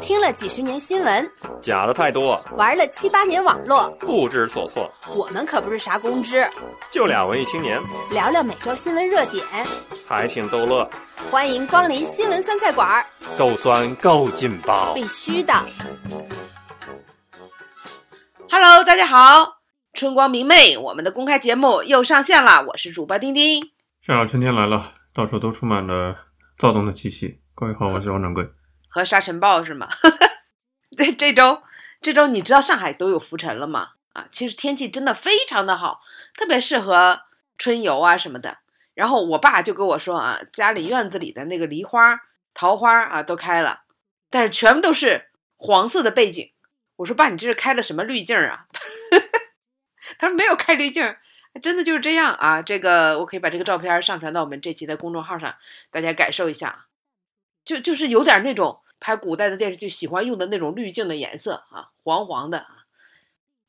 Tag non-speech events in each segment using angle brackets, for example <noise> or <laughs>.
听了几十年新闻，假的太多，玩了七八年网络，不知所措。我们可不是啥公知，就俩文艺青年，聊聊每周新闻热点，还挺逗乐。欢迎光临新闻酸菜馆儿，够酸够劲爆，必须的。Hello，大家好，春光明媚，我们的公开节目又上线了，我是主播丁丁。是啊，春天来了，到处都充满了躁动的气息。各位好，我是王掌柜。和沙尘暴是吗？<laughs> 对，这周这周你知道上海都有浮尘了吗？啊，其实天气真的非常的好，特别适合春游啊什么的。然后我爸就跟我说啊，家里院子里的那个梨花、桃花啊都开了，但是全部都是黄色的背景。我说爸，你这是开了什么滤镜啊？<laughs> 他说没有开滤镜，真的就是这样啊。这个我可以把这个照片上传到我们这期的公众号上，大家感受一下。就就是有点那种拍古代的电视剧喜欢用的那种滤镜的颜色啊，黄黄的啊。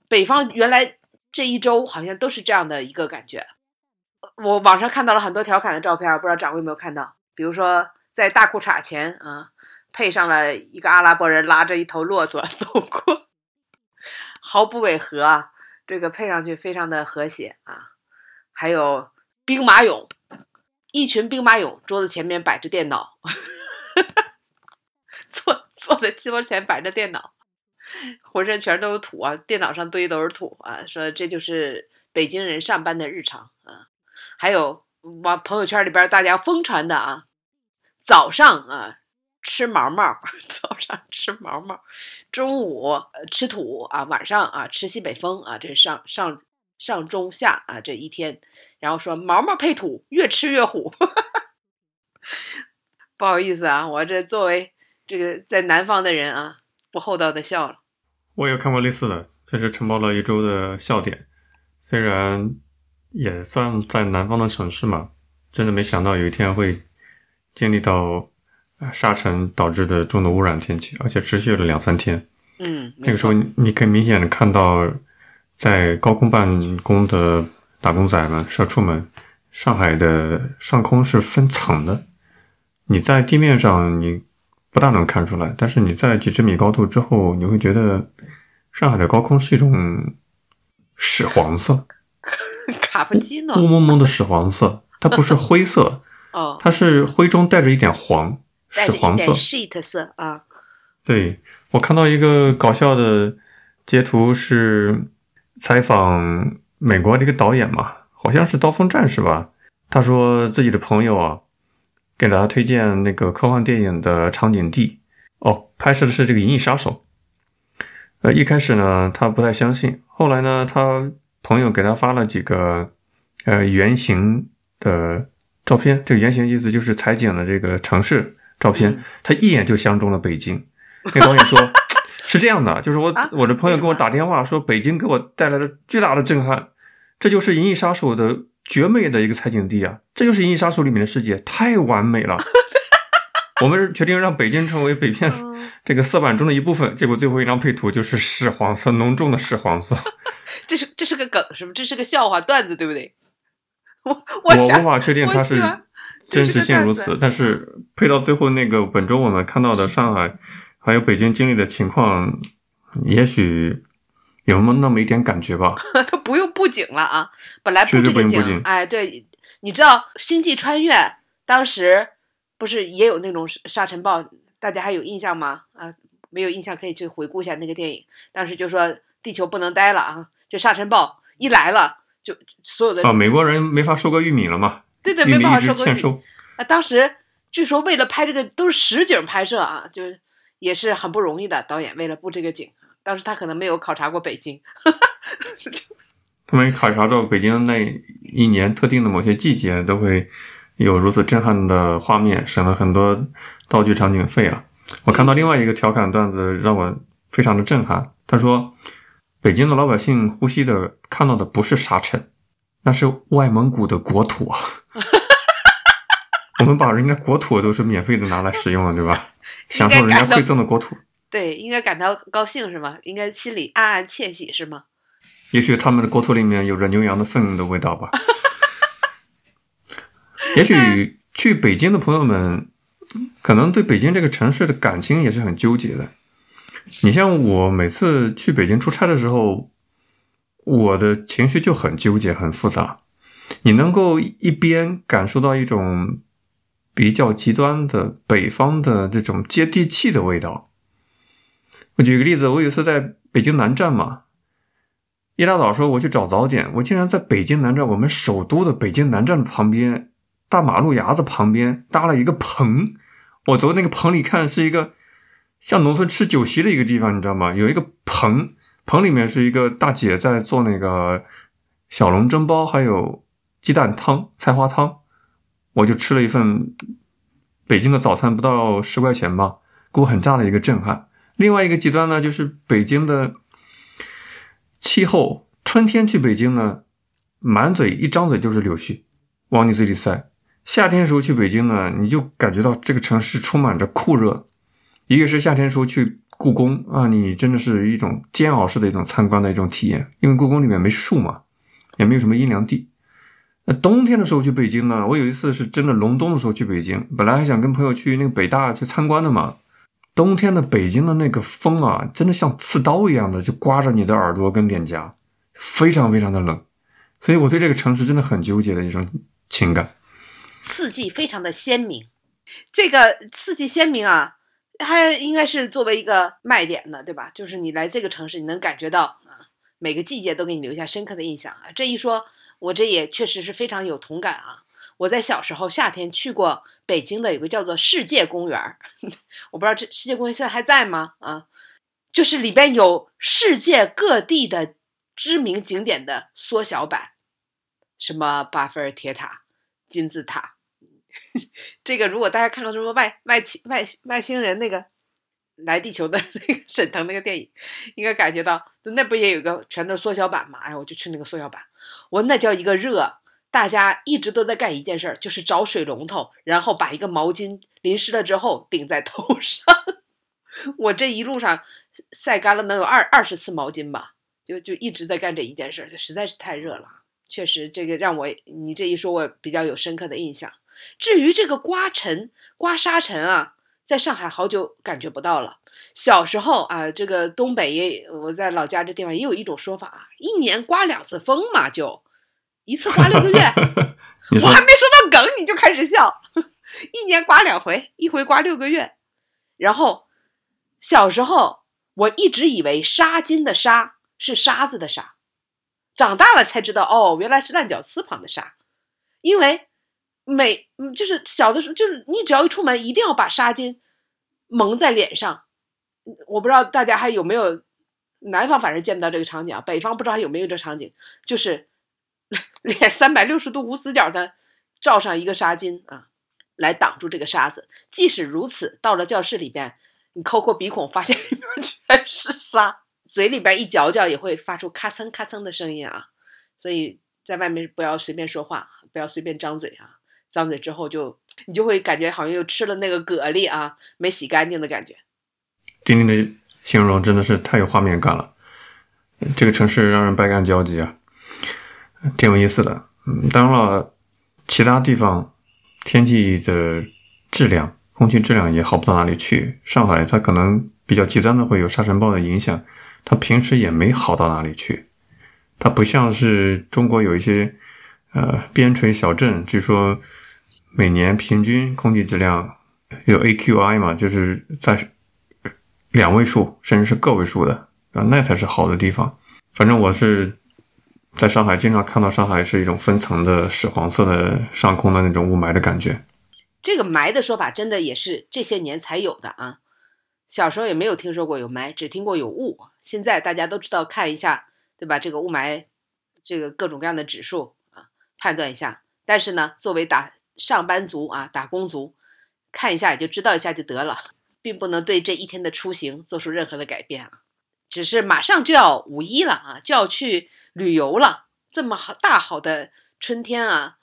北方原来这一周好像都是这样的一个感觉。我网上看到了很多调侃的照片，不知道掌柜有没有看到？比如说在大裤衩前啊，配上了一个阿拉伯人拉着一头骆驼走过，毫不违和啊，这个配上去非常的和谐啊。还有兵马俑，一群兵马俑，桌子前面摆着电脑。坐坐在桌前摆着电脑，浑身全都是土啊！电脑上堆都是土啊！说这就是北京人上班的日常啊！还有往朋友圈里边大家疯传的啊，早上啊吃毛毛，<laughs> 早上吃毛毛，中午吃土啊，晚上啊吃西北风啊，这是上上上中下啊这一天，然后说毛毛配土，越吃越虎。<laughs> 不好意思啊，我这作为这个在南方的人啊，不厚道的笑了。我也看过类似的，这是承包了一周的笑点，虽然也算在南方的城市嘛，真的没想到有一天会经历到沙尘导致的重度污染天气，而且持续了两三天。嗯，那个时候你可以明显的看到，在高空办公的打工仔们、社畜们，上海的上空是分层的。你在地面上，你不大能看出来，但是你在几十米高度之后，你会觉得上海的高空是一种屎黄色，卡布基诺，雾蒙蒙的屎黄色，它不是 <laughs> 灰色，哦，它是灰中带着一点黄，屎黄色。shit 色啊。对我看到一个搞笑的截图，是采访美国的一个导演嘛，好像是《刀锋战士》吧，他说自己的朋友啊。给大家推荐那个科幻电影的场景地哦，拍摄的是这个《银翼杀手》。呃，一开始呢，他不太相信，后来呢，他朋友给他发了几个呃原型的照片，这个原型意思就是采景的这个城市照片，他一眼就相中了北京。那导演说：“ <laughs> 是这样的，就是我、啊、我的朋友给我打电话说，北京给我带来了巨大的震撼，这就是《银翼杀手》的。”绝美的一个采景地啊！这就是《银翼杀手》里面的世界，太完美了。<laughs> 我们决定让北京成为北片 <laughs> 这个色板中的一部分。结果最后一张配图就是屎黄色，浓重的屎黄色。<laughs> 这是这是个梗，是不？这是个笑话段子，对不对？我我我无法确定它是真实性如此，但是配到最后那个本周我们看到的上海还有北京经历的情况，也许。有那么那么一点感觉吧，他 <laughs> 不用布景了啊，本来布这个景，哎，对，你知道《星际穿越》当时不是也有那种沙尘暴，大家还有印象吗？啊，没有印象可以去回顾一下那个电影，当时就说地球不能待了啊，就沙尘暴一来了，就所有的啊，美国人没法收割玉米了嘛，对对，没办法收割欠收。啊，当时据说为了拍这个都是实景拍摄啊，就是也是很不容易的，导演为了布这个景。当时他可能没有考察过北京，他没考察到北京那一年特定的某些季节都会有如此震撼的画面，省了很多道具场景费啊！我看到另外一个调侃段子让我非常的震撼，他说：“北京的老百姓呼吸的看到的不是沙尘，那是外蒙古的国土啊！<laughs> 我们把人家国土都是免费的拿来使用了，对吧？享受人家馈赠的国土。”对，应该感到高兴是吗？应该心里暗暗窃喜是吗？也许他们的国土里面有着牛羊的粪的味道吧。也许去北京的朋友们可能对北京这个城市的感情也是很纠结的。你像我每次去北京出差的时候，我的情绪就很纠结、很复杂。你能够一边感受到一种比较极端的北方的这种接地气的味道。我举个例子，我有一次在北京南站嘛，一大早说我去找早点，我竟然在北京南站，我们首都的北京南站旁边，大马路牙子旁边搭了一个棚。我走那个棚里看，是一个像农村吃酒席的一个地方，你知道吗？有一个棚，棚里面是一个大姐在做那个小笼蒸包，还有鸡蛋汤、菜花汤。我就吃了一份北京的早餐，不到十块钱吧，给我很大的一个震撼。另外一个极端呢，就是北京的气候，春天去北京呢，满嘴一张嘴就是柳絮，往你嘴里塞。夏天的时候去北京呢，你就感觉到这个城市充满着酷热。一个是夏天时候去故宫啊，你真的是一种煎熬式的一种参观的一种体验，因为故宫里面没树嘛，也没有什么阴凉地。那冬天的时候去北京呢，我有一次是真的隆冬的时候去北京，本来还想跟朋友去那个北大去参观的嘛。冬天的北京的那个风啊，真的像刺刀一样的就刮着你的耳朵跟脸颊，非常非常的冷。所以我对这个城市真的很纠结的一种情感。四季非常的鲜明，这个四季鲜明啊，它应该是作为一个卖点的，对吧？就是你来这个城市，你能感觉到啊，每个季节都给你留下深刻的印象啊。这一说，我这也确实是非常有同感啊。我在小时候夏天去过北京的有个叫做世界公园 <laughs> 我不知道这世界公园现在还在吗？啊，就是里边有世界各地的知名景点的缩小版，什么巴菲尔铁塔、金字塔。<laughs> 这个如果大家看到什么外外星外外星人那个来地球的那个沈腾那个电影，应该感觉到那不也有个全都是缩小版嘛？哎，我就去那个缩小版，我那叫一个热，大家一直都在干一件事儿，就是找水龙头，然后把一个毛巾淋湿了之后顶在头上。<laughs> 我这一路上晒干了能有二二十次毛巾吧，就就一直在干这一件事儿，实在是太热了。确实，这个让我你这一说，我比较有深刻的印象。至于这个刮尘、刮沙尘啊，在上海好久感觉不到了。小时候啊，这个东北也，我在老家这地方也有一种说法啊，一年刮两次风嘛，就一次刮六个月。<laughs> 我还没说到梗，你就开始笑。一年刮两回，一回刮六个月。然后小时候我一直以为纱巾的纱是沙子的沙，长大了才知道哦，原来是烂脚丝旁的沙，因为。每嗯，就是小的时候，就是你只要一出门，一定要把纱巾蒙在脸上。我不知道大家还有没有，南方反正见不到这个场景啊，北方不知道还有没有这场景，就是 <laughs> 脸三百六十度无死角的罩上一个纱巾啊，来挡住这个沙子。即使如此，到了教室里边，你抠抠鼻孔，发现里面全是沙，嘴里边一嚼嚼也会发出咔蹭咔蹭的声音啊。所以在外面不要随便说话，不要随便张嘴啊。张嘴之后，就你就会感觉好像又吃了那个蛤蜊啊，没洗干净的感觉。丁丁的形容真的是太有画面感了，这个城市让人百感交集啊，挺有意思的。嗯，当然了，其他地方天气的质量、空气质量也好不到哪里去。上海它可能比较极端的会有沙尘暴的影响，它平时也没好到哪里去。它不像是中国有一些呃边陲小镇，据说。每年平均空气质量有 AQI 嘛，就是在两位数甚至是个位数的啊，那才是好的地方。反正我是在上海经常看到上海是一种分层的屎黄色的上空的那种雾霾的感觉。这个霾的说法真的也是这些年才有的啊，小时候也没有听说过有霾，只听过有雾。现在大家都知道看一下，对吧？这个雾霾，这个各种各样的指数啊，判断一下。但是呢，作为打上班族啊，打工族，看一下也就知道一下就得了，并不能对这一天的出行做出任何的改变啊。只是马上就要五一了啊，就要去旅游了，这么好大好的春天啊，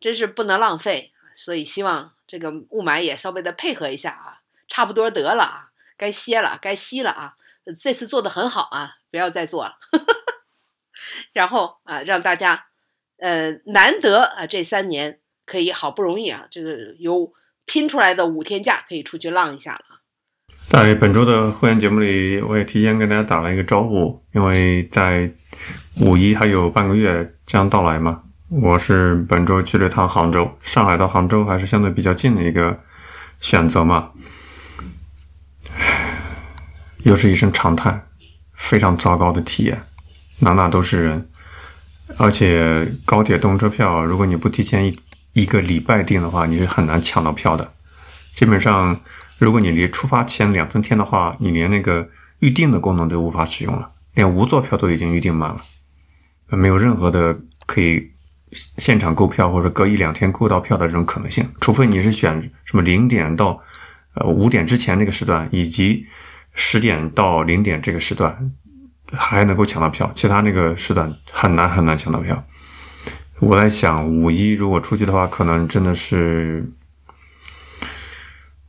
真是不能浪费。所以希望这个雾霾也稍微的配合一下啊，差不多得了啊，该歇了，该吸了啊。这次做的很好啊，不要再做了。<laughs> 然后啊，让大家呃难得啊这三年。可以好不容易啊，这个有拼出来的五天假可以出去浪一下了。在本周的会员节目里，我也提前跟大家打了一个招呼，因为在五一还有半个月将到来嘛。我是本周去了趟杭州，上海到杭州还是相对比较近的一个选择嘛。又是一声长叹，非常糟糕的体验，哪哪都是人，而且高铁动车票，如果你不提前一一个礼拜订的话，你是很难抢到票的。基本上，如果你离出发前两三天的话，你连那个预订的功能都无法使用了，连无座票都已经预订满了，没有任何的可以现场购票或者隔一两天购到票的这种可能性，除非你是选什么零点到呃五点之前那个时段，以及十点到零点这个时段还能够抢到票，其他那个时段很难很难抢到票。我在想，五一如果出去的话，可能真的是，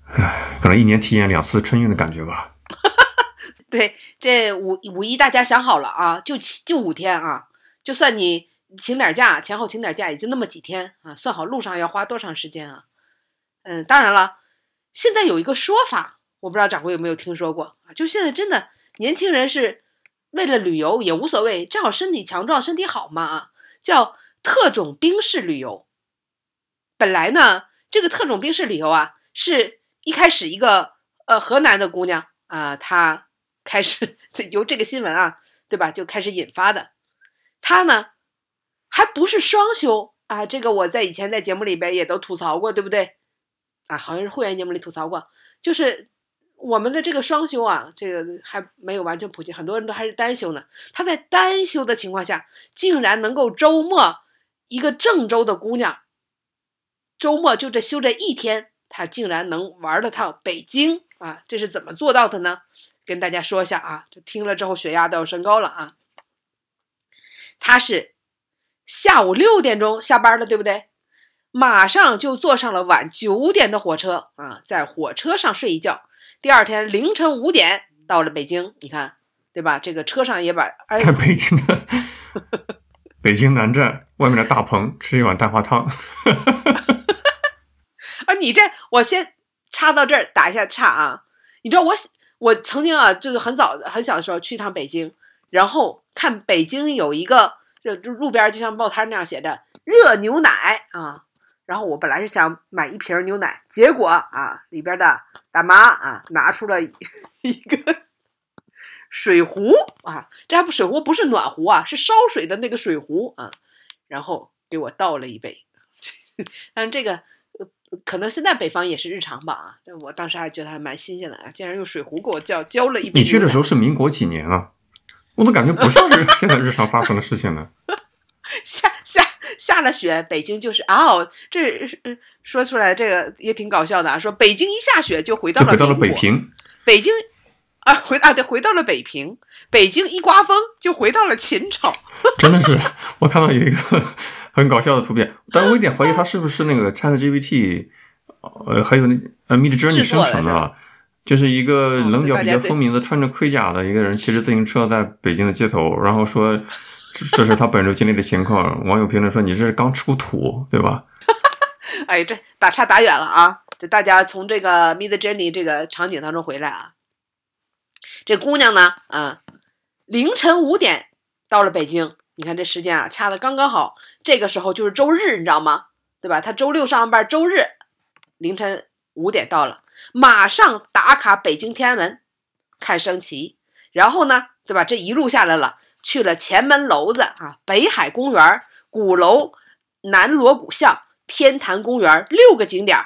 唉，可能一年体验两次春运的感觉吧。<laughs> 对，这五五一大家想好了啊，就七就五天啊，就算你请点假，前后请点假，也就那么几天啊，算好路上要花多长时间啊？嗯，当然了，现在有一个说法，我不知道掌柜有没有听说过啊？就现在真的年轻人是为了旅游也无所谓，正好身体强壮，身体好嘛啊，叫。特种兵式旅游，本来呢，这个特种兵式旅游啊，是一开始一个呃河南的姑娘啊，她开始 <laughs> 由这个新闻啊，对吧，就开始引发的。他呢，还不是双休啊，这个我在以前在节目里边也都吐槽过，对不对？啊，好像是会员节目里吐槽过，就是我们的这个双休啊，这个还没有完全普及，很多人都还是单休呢。他在单休的情况下，竟然能够周末。一个郑州的姑娘，周末就这休这一天，她竟然能玩了趟北京啊！这是怎么做到的呢？跟大家说一下啊，就听了之后血压都要升高了啊！她是下午六点钟下班了，对不对？马上就坐上了晚九点的火车啊，在火车上睡一觉，第二天凌晨五点到了北京。你看，对吧？这个车上也把在北京的。<laughs> 北京南站外面的大棚吃一碗蛋花汤，<laughs> 啊！你这我先插到这儿打一下岔啊！你知道我我曾经啊，就是很早很小的时候去一趟北京，然后看北京有一个就路边就像报摊那样写着热牛奶啊，然后我本来是想买一瓶牛奶，结果啊里边的大妈啊拿出了一 <laughs> 个。水壶啊，这还不水壶不是暖壶啊，是烧水的那个水壶啊，然后给我倒了一杯。<laughs> 但这个可能现在北方也是日常吧啊，我当时还觉得还蛮新鲜的啊，竟然用水壶给我浇浇了一杯。你去的时候是民国几年啊？我都感觉不像是 <laughs> 现在日常发生的事情呢。下下下了雪，北京就是哦，这说出来这个也挺搞笑的啊，说北京一下雪就回到了回到了北平，北京。啊，回啊，对，回到了北平。北京一刮风就回到了秦朝。<laughs> 真的是，我看到有一个 <laughs> 很搞笑的图片，但我有点怀疑它是不是那个 ChatGPT，呃，还有那呃 Midjourney 生成的，就是一个棱角比较分明的穿着盔甲的一个人骑着自行车在北京的街头，然后说这是他本周经历的情况。网友评论说：“你这是刚出土，对吧？<laughs> ”哎，这打岔打远了啊！这大家从这个 Midjourney 这个场景当中回来啊。这姑娘呢，嗯，凌晨五点到了北京。你看这时间啊，掐的刚刚好。这个时候就是周日，你知道吗？对吧？她周六上班，周日凌晨五点到了，马上打卡北京天安门看升旗。然后呢，对吧？这一路下来了，去了前门楼子啊，北海公园、鼓楼、南锣鼓巷、天坛公园六个景点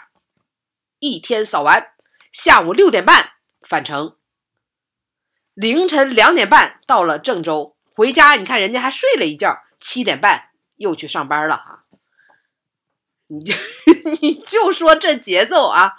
一天扫完。下午六点半返程。凌晨两点半到了郑州，回家你看人家还睡了一觉，七点半又去上班了啊！你就 <laughs> 你就说这节奏啊，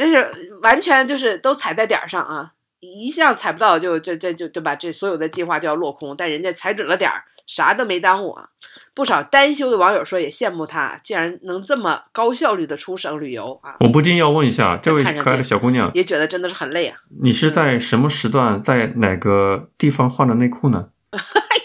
真是完全就是都踩在点儿上啊！一向踩不到就这这就对吧？这所有的计划就要落空，但人家踩准了点儿。啥都没耽误啊！不少单休的网友说也羡慕他，竟然能这么高效率的出省旅游啊！我不禁要问一下，这位可爱的小姑娘，也觉得真的是很累啊！你是在什么时段，在哪个地方换的内裤呢？<laughs> 哎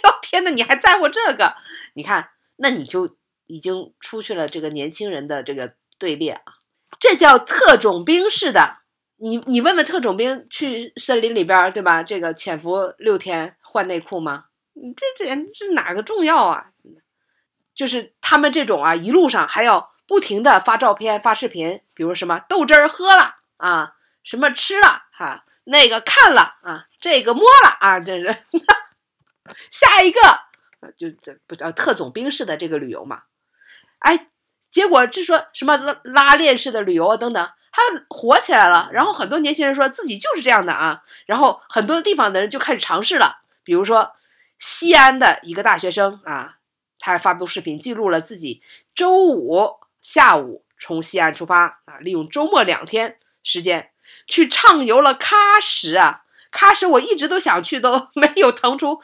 呦天哪，你还在乎这个？你看，那你就已经出去了这个年轻人的这个队列啊！这叫特种兵式的。你你问问特种兵去森林里边儿，对吧？这个潜伏六天换内裤吗？这这这哪个重要啊？就是他们这种啊，一路上还要不停的发照片、发视频，比如什么豆汁儿喝了啊，什么吃了哈、那个看了啊，这个摸了啊，这是 <laughs> 下一个就这不叫特种兵式的这个旅游嘛？哎，结果这说什么拉拉链式的旅游啊等等，它火起来了。然后很多年轻人说自己就是这样的啊，然后很多地方的人就开始尝试了。比如说西安的一个大学生啊，他发布视频记录了自己周五下午从西安出发啊，利用周末两天时间去畅游了喀什啊。喀什我一直都想去，都没有腾出，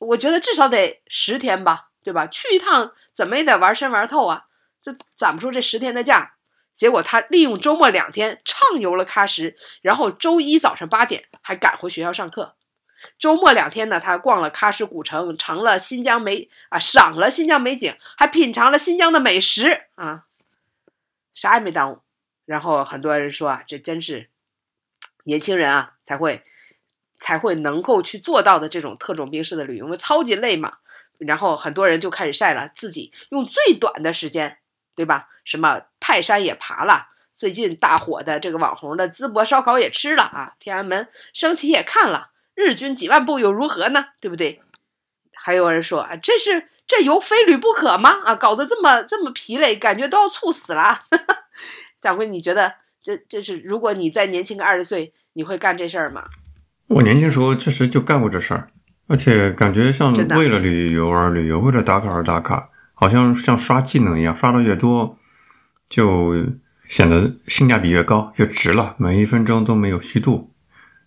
我觉得至少得十天吧，对吧？去一趟怎么也得玩深玩透啊，这攒不出这十天的假。结果他利用周末两天畅游了喀什，然后周一早上八点还赶回学校上课。周末两天呢，他逛了喀什古城，尝了新疆美啊，赏了新疆美景，还品尝了新疆的美食啊，啥也没耽误。然后很多人说啊，这真是年轻人啊才会才会能够去做到的这种特种兵式的旅游，因为超级累嘛。然后很多人就开始晒了自己用最短的时间，对吧？什么泰山也爬了，最近大火的这个网红的淄博烧烤也吃了啊，天安门升旗也看了，日军几万步又如何呢？对不对？还有人说啊，这是这游非旅不可吗？啊，搞得这么这么疲累，感觉都要猝死了。<laughs> 掌柜，你觉得这这是如果你再年轻个二十岁，你会干这事儿吗？我年轻时候确实就干过这事儿，而且感觉像为了旅游而旅游，为了打卡而打卡，好像像刷技能一样，刷的越多，就显得性价比越高，越值了，每一分钟都没有虚度。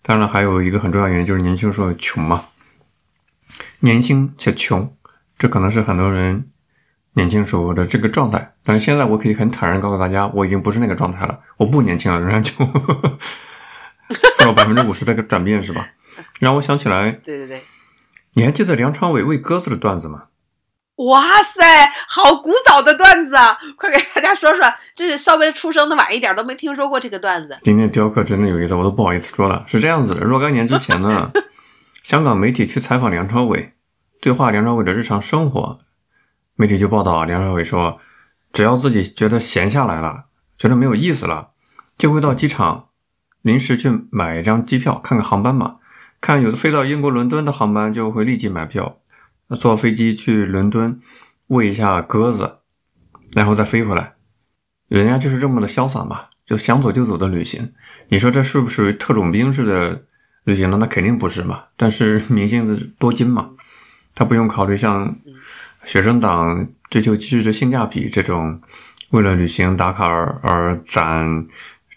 当然，还有一个很重要原因就是年轻时候穷嘛，年轻且穷，这可能是很多人年轻时候的这个状态。但是现在我可以很坦然告诉大家，我已经不是那个状态了，我不年轻了，仍然就 <laughs> 做了百分之五十的转变，是吧？让我想起来，对对对，你还记得梁朝伟喂鸽子的段子吗？哇塞，好古早的段子啊！<laughs> 快给大家说说，这是稍微出生的晚一点都没听说过这个段子。今天雕刻真的有意思，我都不好意思说了。是这样子的，若干年之前呢，<laughs> 香港媒体去采访梁朝伟，对话梁朝伟的日常生活，媒体就报道梁朝伟说，只要自己觉得闲下来了，觉得没有意思了，就会到机场临时去买一张机票，看看航班嘛。看有的飞到英国伦敦的航班，就会立即买票，坐飞机去伦敦喂一下鸽子，然后再飞回来。人家就是这么的潇洒嘛，就想走就走的旅行。你说这是不是属于特种兵式的旅行呢？那肯定不是嘛。但是明星的多金嘛，他不用考虑像学生党追求极致的性价比这种为了旅行打卡而而攒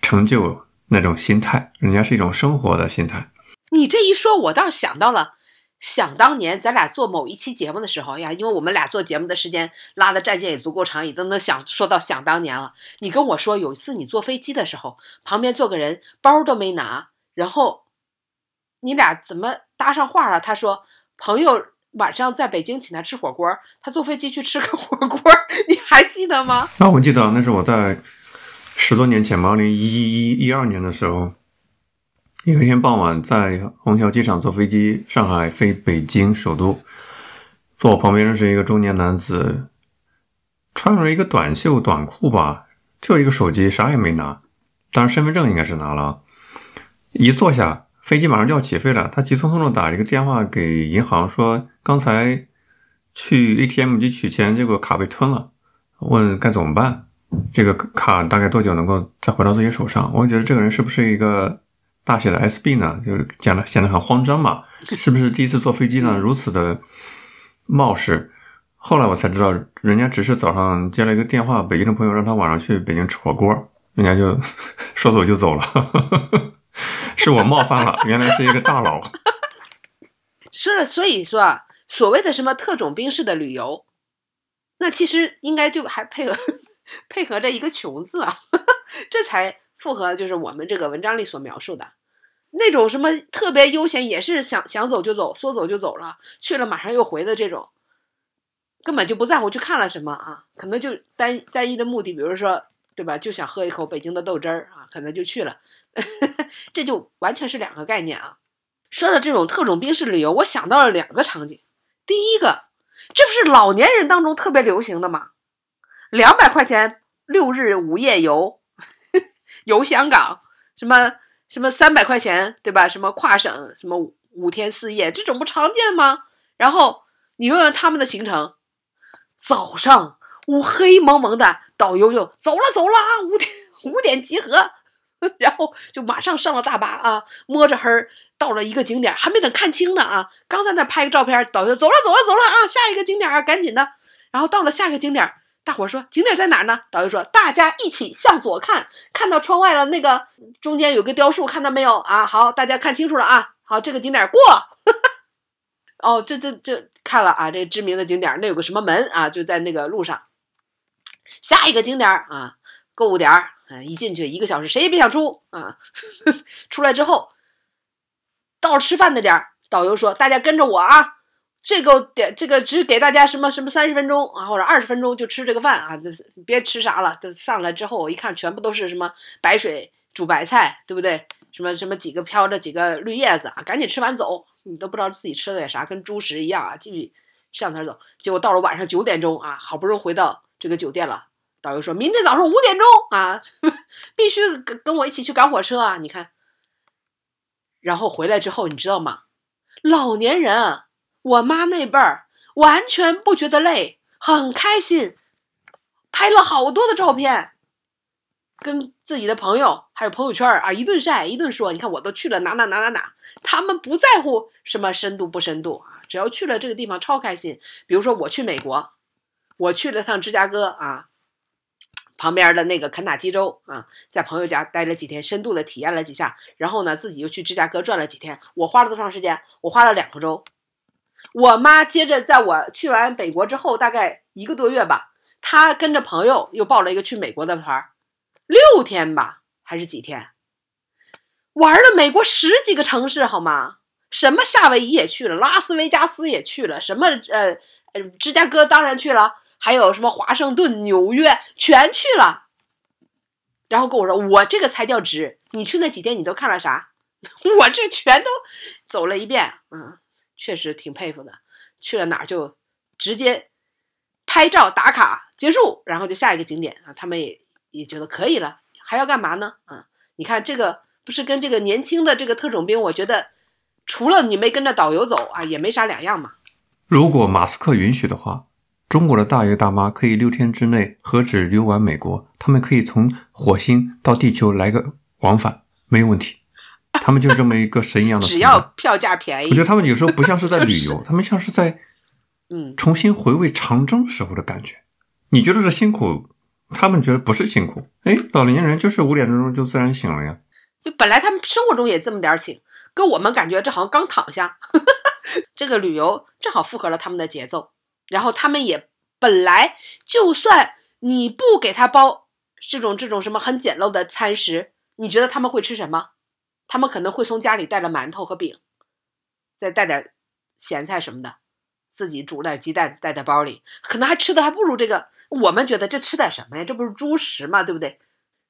成就那种心态，人家是一种生活的心态。你这一说，我倒是想到了，想当年咱俩做某一期节目的时候哎呀，因为我们俩做节目的时间拉的战线也足够长，也都能想说到想当年了。你跟我说有一次你坐飞机的时候，旁边坐个人包都没拿，然后你俩怎么搭上话了？他说朋友晚上在北京请他吃火锅，他坐飞机去吃个火锅，你还记得吗？啊，我记得那是我在十多年前吧，二零一一一二年的时候，有一天傍晚在虹桥机场坐飞机，上海飞北京首都，坐我旁边的是一个中年男子，穿着一个短袖短裤吧，就一个手机，啥也没拿，当然身份证应该是拿了。一坐下，飞机马上就要起飞了，他急匆匆的打了一个电话给银行，说刚才去 ATM 机取钱，结果卡被吞了，问该怎么办。这个卡大概多久能够再回到自己手上？我觉得这个人是不是一个大写的 SB 呢？就是讲的显得很慌张嘛，<laughs> 是不是第一次坐飞机呢？如此的冒失。后来我才知道，人家只是早上接了一个电话，北京的朋友让他晚上去北京吃火锅，人家就 <laughs> 说走就走了，<laughs> 是我冒犯了，原来是一个大佬。说了，所以说啊，所谓的什么特种兵式的旅游，那其实应该就还配合配合着一个“穷”字啊，这才符合就是我们这个文章里所描述的那种什么特别悠闲，也是想想走就走，说走就走了，去了马上又回的这种，根本就不在乎去看了什么啊，可能就单单一的目的，比如说对吧？就想喝一口北京的豆汁儿啊，可能就去了，<laughs> 这就完全是两个概念啊。说到这种特种兵式旅游，我想到了两个场景。第一个，这不是老年人当中特别流行的吗？两百块钱六日五夜游，游香港，什么什么三百块钱，对吧？什么跨省，什么五天四夜，这种不常见吗？然后你问问他们的行程，早上乌黑蒙蒙的，导游就走了走了啊，五点五点集合，<laughs> 然后就马上上了大巴啊，摸着黑儿到了一个景点，还没等看清呢啊，刚在那拍个照片，导游走了走了走了啊，下一个景点啊，赶紧的，然后到了下一个景点。大伙说景点在哪儿呢？导游说大家一起向左看，看到窗外了，那个中间有个雕塑，看到没有啊？好，大家看清楚了啊！好，这个景点过。<laughs> 哦，这这这看了啊，这知名的景点，那有个什么门啊？就在那个路上。下一个景点啊，购物点儿，嗯，一进去一个小时，谁也别想出啊！<laughs> 出来之后，到吃饭的点儿，导游说大家跟着我啊。这个点这个只给大家什么什么三十分钟啊，或者二十分钟就吃这个饭啊，就是别吃啥了。就上来之后，我一看全部都是什么白水煮白菜，对不对？什么什么几个飘着几个绿叶子啊，赶紧吃完走。你都不知道自己吃的点啥，跟猪食一样啊，继续向前走。结果到了晚上九点钟啊，好不容易回到这个酒店了，导游说明天早上五点钟啊，<laughs> 必须跟跟我一起去赶火车啊！你看，然后回来之后，你知道吗？老年人。我妈那辈儿完全不觉得累，很开心，拍了好多的照片，跟自己的朋友还有朋友圈啊一顿晒一顿说。你看我都去了哪哪哪哪哪，他们不在乎什么深度不深度啊，只要去了这个地方超开心。比如说我去美国，我去了趟芝加哥啊，旁边的那个肯塔基州啊，在朋友家待了几天，深度的体验了几下，然后呢自己又去芝加哥转了几天。我花了多长时间？我花了两个周。我妈接着在我去完北国之后，大概一个多月吧，她跟着朋友又报了一个去美国的团，六天吧还是几天，玩了美国十几个城市，好吗？什么夏威夷也去了，拉斯维加斯也去了，什么呃呃芝加哥当然去了，还有什么华盛顿、纽约全去了。然后跟我说，我这个才叫值。你去那几天你都看了啥？<laughs> 我这全都走了一遍，嗯。确实挺佩服的，去了哪儿就直接拍照打卡结束，然后就下一个景点啊。他们也也觉得可以了，还要干嘛呢？啊，你看这个不是跟这个年轻的这个特种兵，我觉得除了你没跟着导游走啊，也没啥两样嘛。如果马斯克允许的话，中国的大爷大妈可以六天之内何止游玩美国，他们可以从火星到地球来个往返，没有问题。他们就这么一个神一样的，只要票价便宜。我觉得他们有时候不像是在旅游，他们像是在，嗯，重新回味长征时候的感觉。你觉得是辛苦，他们觉得不是辛苦。哎，老年人就是五点钟就自然醒了呀。就本来他们生活中也这么点醒，跟我们感觉这好像刚躺下。<laughs> 这个旅游正好符合了他们的节奏，然后他们也本来就算你不给他包这种这种什么很简陋的餐食，你觉得他们会吃什么？他们可能会从家里带了馒头和饼，再带点咸菜什么的，自己煮点鸡蛋带在包里，可能还吃的还不如这个。我们觉得这吃点什么呀？这不是猪食吗？对不对？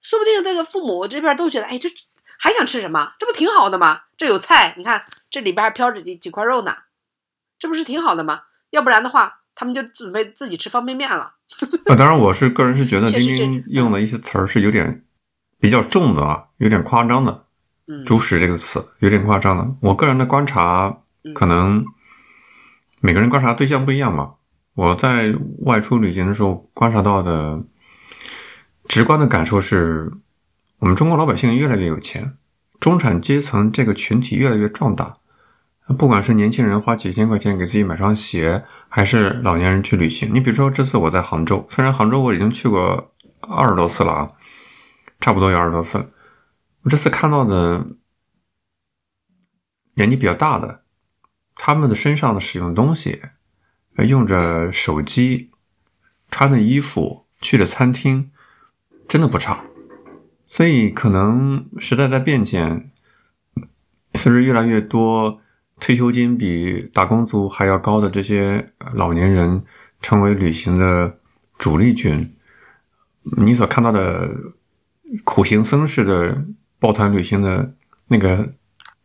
说不定这个父母这边都觉得，哎，这还想吃什么？这不挺好的吗？这有菜，你看这里边还飘着几几块肉呢，这不是挺好的吗？要不然的话，他们就准备自己吃方便面了。<laughs> 啊，当然，我是个人是觉得丁丁用的一些词儿是有点比较重的啊，有点夸张的。猪食这个词有点夸张了。我个人的观察，可能每个人观察对象不一样嘛。我在外出旅行的时候观察到的直观的感受是，我们中国老百姓越来越有钱，中产阶层这个群体越来越壮大。不管是年轻人花几千块钱给自己买双鞋，还是老年人去旅行。你比如说这次我在杭州，虽然杭州我已经去过二十多次了啊，差不多有二十多次了。我这次看到的年纪比较大的，他们的身上的使用东西，用着手机，穿的衣服，去的餐厅，真的不差。所以可能时代在变迁，随着越来越多退休金比打工族还要高的这些老年人成为旅行的主力军，你所看到的苦行僧式的抱团旅行的那个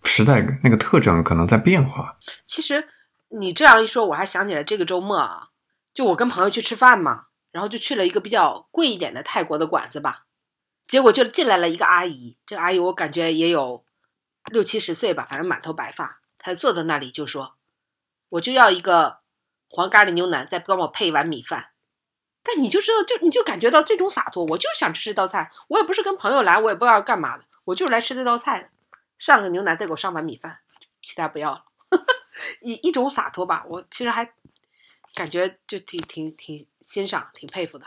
时代那个特征可能在变化。其实你这样一说，我还想起来这个周末啊，就我跟朋友去吃饭嘛，然后就去了一个比较贵一点的泰国的馆子吧，结果就进来了一个阿姨，这个阿姨我感觉也有六七十岁吧，反正满头白发，她坐在那里就说：“我就要一个黄咖喱牛腩，再帮我配一碗米饭。”但你就知道，就你就感觉到这种洒脱，我就想吃这道菜，我也不是跟朋友来，我也不知道干嘛的，我就是来吃这道菜的。上个牛腩，再给我上碗米饭，其他不要了。<laughs> 一一种洒脱吧，我其实还感觉就挺挺挺欣赏，挺佩服的。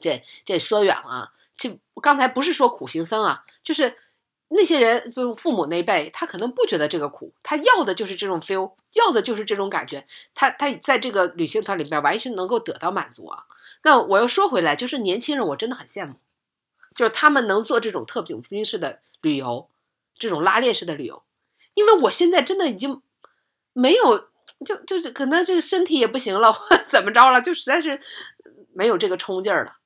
这这说远了啊，这刚才不是说苦行僧啊，就是那些人，就是父母那辈，他可能不觉得这个苦，他要的就是这种 feel，要的就是这种感觉，他他在这个旅行团里边完全能够得到满足啊。那我又说回来，就是年轻人，我真的很羡慕，就是他们能做这种特种兵式的旅游，这种拉练式的旅游，因为我现在真的已经没有，就就是可能这个身体也不行了，或怎么着了，就实在是没有这个冲劲儿了。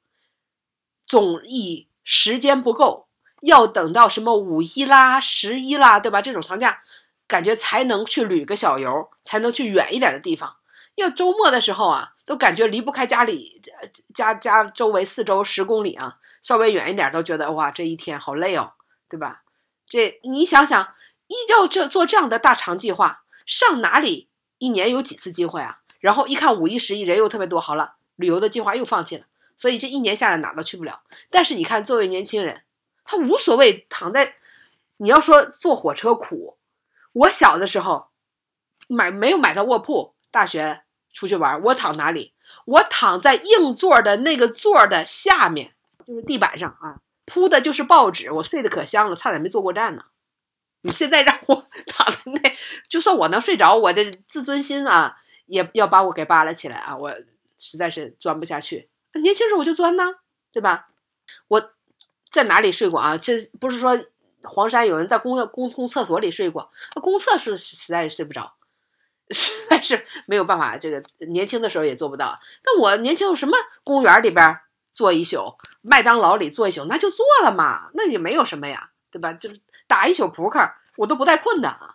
总以时间不够，要等到什么五一啦、十一啦，对吧？这种长假，感觉才能去旅个小游，才能去远一点的地方。要周末的时候啊，都感觉离不开家里，家家周围四周十公里啊，稍微远一点都觉得哇，这一天好累哦，对吧？这你想想，一要这做这样的大长计划，上哪里一年有几次机会啊？然后一看五一、十一人又特别多，好了，旅游的计划又放弃了。所以这一年下来哪都去不了。但是你看，作为年轻人，他无所谓躺在。你要说坐火车苦，我小的时候买没有买到卧铺，大学出去玩，我躺哪里？我躺在硬座的那个座的下面，就是地板上啊，铺的就是报纸，我睡得可香了，差点没坐过站呢。你现在让我 <laughs> 躺在那，就算我能睡着，我的自尊心啊，也要把我给扒拉起来啊，我实在是钻不下去。年轻时候我就钻呐，对吧？我在哪里睡过啊？这不是说黄山有人在公公共厕所里睡过，公厕是实在是睡不着，<laughs> 实在是没有办法。这个年轻的时候也做不到。那我年轻什么公园里边坐一宿，麦当劳里坐一宿，那就坐了嘛，那也没有什么呀，对吧？就打一宿扑克，我都不带困的啊，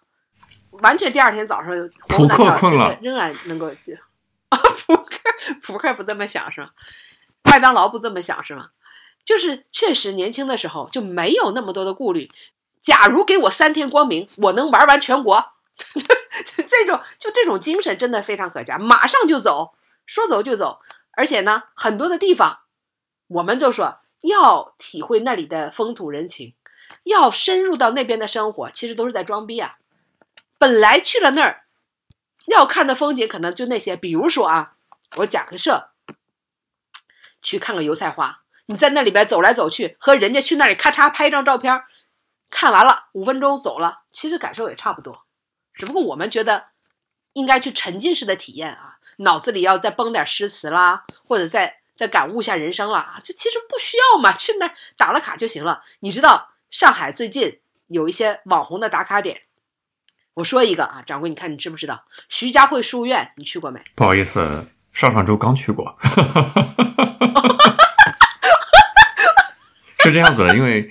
完全第二天早上扑克困了，仍然能够就啊扑克扑克不这么想是吧？麦当劳不这么想是吗？就是确实年轻的时候就没有那么多的顾虑。假如给我三天光明，我能玩完全国，<laughs> 这种就这种精神真的非常可嘉，马上就走，说走就走。而且呢，很多的地方，我们就说要体会那里的风土人情，要深入到那边的生活，其实都是在装逼啊。本来去了那儿，要看的风景可能就那些，比如说啊，我假设。去看个油菜花，你在那里边走来走去，和人家去那里咔嚓拍一张照片，看完了五分钟走了，其实感受也差不多，只不过我们觉得应该去沉浸式的体验啊，脑子里要再蹦点诗词啦，或者再再感悟一下人生了啊，就其实不需要嘛，去那儿打了卡就行了。你知道上海最近有一些网红的打卡点，我说一个啊，掌柜，你看你知不知道徐家汇书院？你去过没？不好意思。上上周刚去过，<laughs> 是这样子的，因为